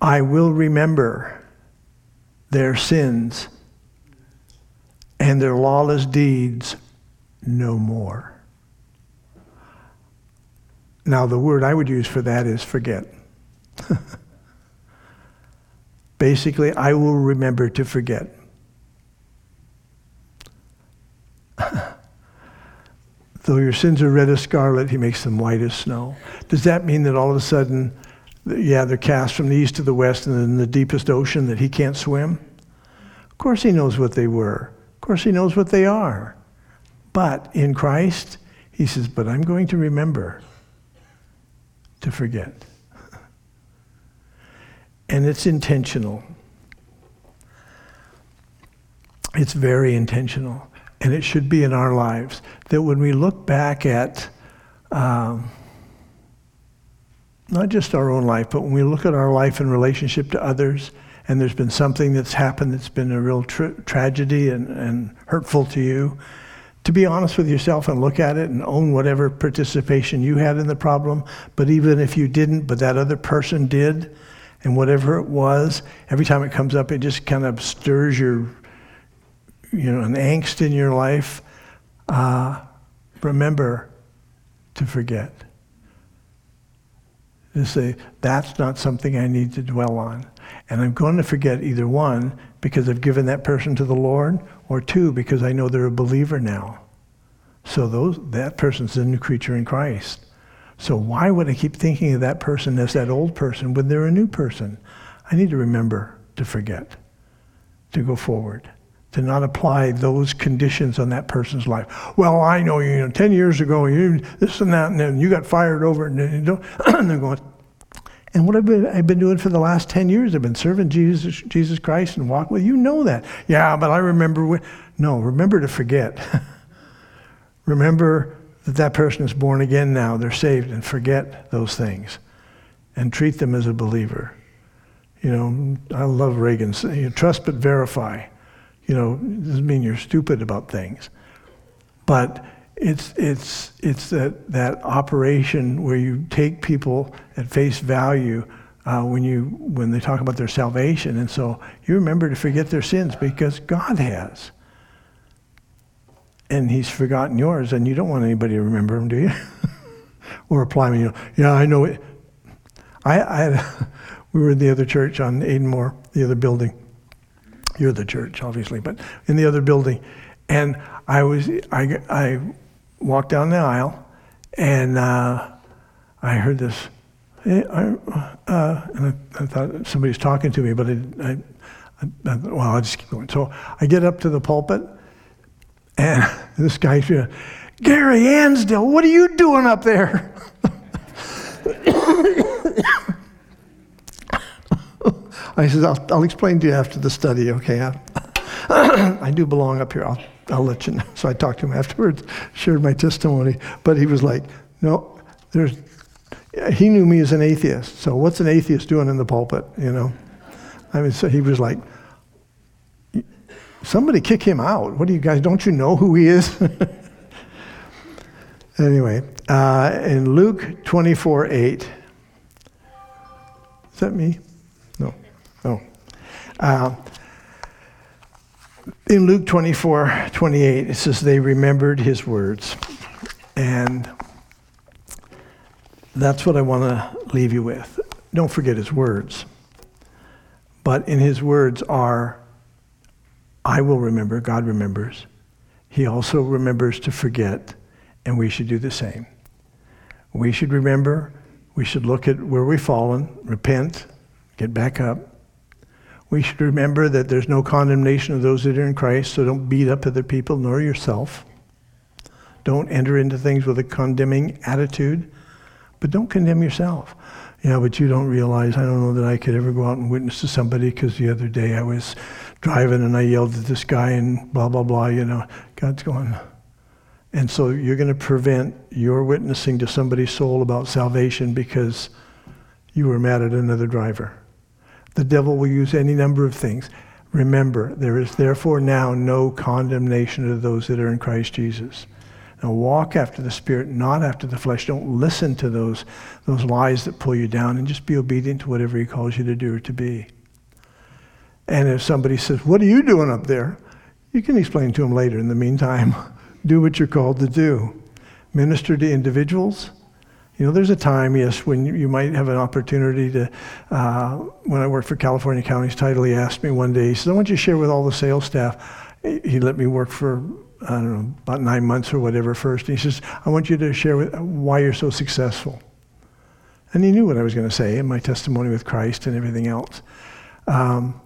I will remember their sins and their lawless deeds no more. Now, the word I would use for that is forget. Basically, I will remember to forget. Though your sins are red as scarlet, he makes them white as snow. Does that mean that all of a sudden, yeah, they're cast from the east to the west and in the deepest ocean that he can't swim? Of course, he knows what they were. Of course, he knows what they are. But in Christ, he says, But I'm going to remember to forget. And it's intentional. It's very intentional and it should be in our lives, that when we look back at um, not just our own life, but when we look at our life in relationship to others, and there's been something that's happened that's been a real tra- tragedy and, and hurtful to you, to be honest with yourself and look at it and own whatever participation you had in the problem. But even if you didn't, but that other person did, and whatever it was, every time it comes up, it just kind of stirs your you know, an angst in your life, uh, remember to forget. To say, that's not something I need to dwell on. And I'm going to forget either one, because I've given that person to the Lord, or two, because I know they're a believer now. So those, that person's a new creature in Christ. So why would I keep thinking of that person as that old person when they're a new person? I need to remember to forget, to go forward to not apply those conditions on that person's life. Well, I know you, know 10 years ago, you this and that, and then you got fired over and, you and they're going, and what have been, I've been doing for the last 10 years, I've been serving Jesus, Jesus Christ and walking with you. know that. Yeah, but I remember when. No, remember to forget. remember that that person is born again now, they're saved, and forget those things and treat them as a believer. You know, I love Reagan's trust but verify. You know, doesn't mean you're stupid about things, but it's it's it's that that operation where you take people at face value uh, when you when they talk about their salvation, and so you remember to forget their sins because God has, and He's forgotten yours, and you don't want anybody to remember him, do you? or apply me, you know, yeah, I know it. I, I we were in the other church on Aidenmore, the other building you're the church, obviously, but in the other building. And I was, I, I walked down the aisle, And uh, I heard this, hey, I, uh, and I, I, thought somebody was talking to me, but I, I, I, well, I'll just keep going. So I get up to the pulpit, and this guy's Garry Ansdell, what are you doing up there? I said, I'll, I'll, explain to you after the study, okay? I, I do belong up here. I'll, I'll let you know. So I talked to him afterwards, shared my testimony. But he was like, no, there's, he knew me as an atheist. So what's an atheist doing in the pulpit, you know? I mean, so he was like, somebody kick him out. What do you guys, don't you know who he is? anyway, uh, in Luke 24 8, is that me? No. Oh. Uh, in Luke 24 28, it says, They remembered his words. And that's what I want to leave you with. Don't forget his words. But in his words are, I will remember, God remembers. He also remembers to forget, and we should do the same. We should remember, we should look at where we've fallen, repent, get back up, we should remember that there's no condemnation of those that are in Christ, so don't beat up other people nor yourself. Don't enter into things with a condemning attitude, but don't condemn yourself. Yeah, but you don't realize, I don't know that I could ever go out and witness to somebody because the other day I was driving and I yelled at this guy and blah, blah, blah, you know. God's going. And so you're going to prevent your witnessing to somebody's soul about salvation because you were mad at another driver. The devil will use any number of things. Remember, there is therefore now no condemnation of those that are in Christ Jesus. Now walk after the Spirit, not after the flesh. Don't listen to those, those lies that pull you down, and just be obedient to whatever He calls you to do or to be. And if somebody says, What are you doing up there? You can explain to them later. In the meantime, do what you're called to do. Minister to individuals you know, there's a time, yes, when you might have an opportunity to. Uh, when I worked for California County's title, he asked me one day, he said, I want you to share with all the sales staff. He let me work for, I don't know, about nine months or whatever first. And he says, I want you to share with, why you're so successful. And he knew what I was going to say in my testimony with Christ and everything else. Um,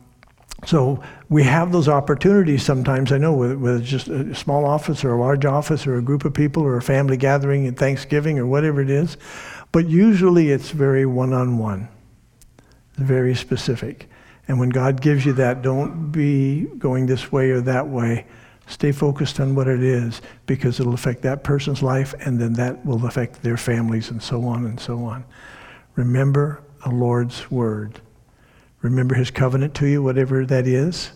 so we have those opportunities sometimes, I know, with, with just a small office or a large office or a group of people or a family gathering at Thanksgiving or whatever it is. But usually it's very one on one, very specific. And when God gives you that, don't be going this way or that way. Stay focused on what it is because it'll affect that person's life and then that will affect their families and so on and so on. Remember the Lord's word. Remember his covenant to you, whatever that is.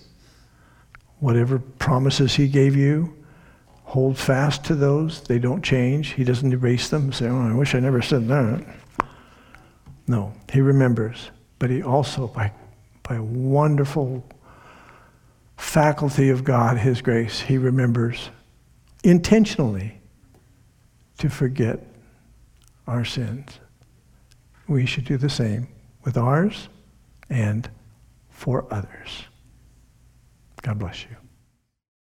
Whatever promises he gave you, hold fast to those. They don't change. He doesn't erase them. Say, oh, I wish I never said that. No, he remembers. But he also, by, by a wonderful faculty of God, his grace, he remembers intentionally to forget our sins. We should do the same with ours and for others. God bless you.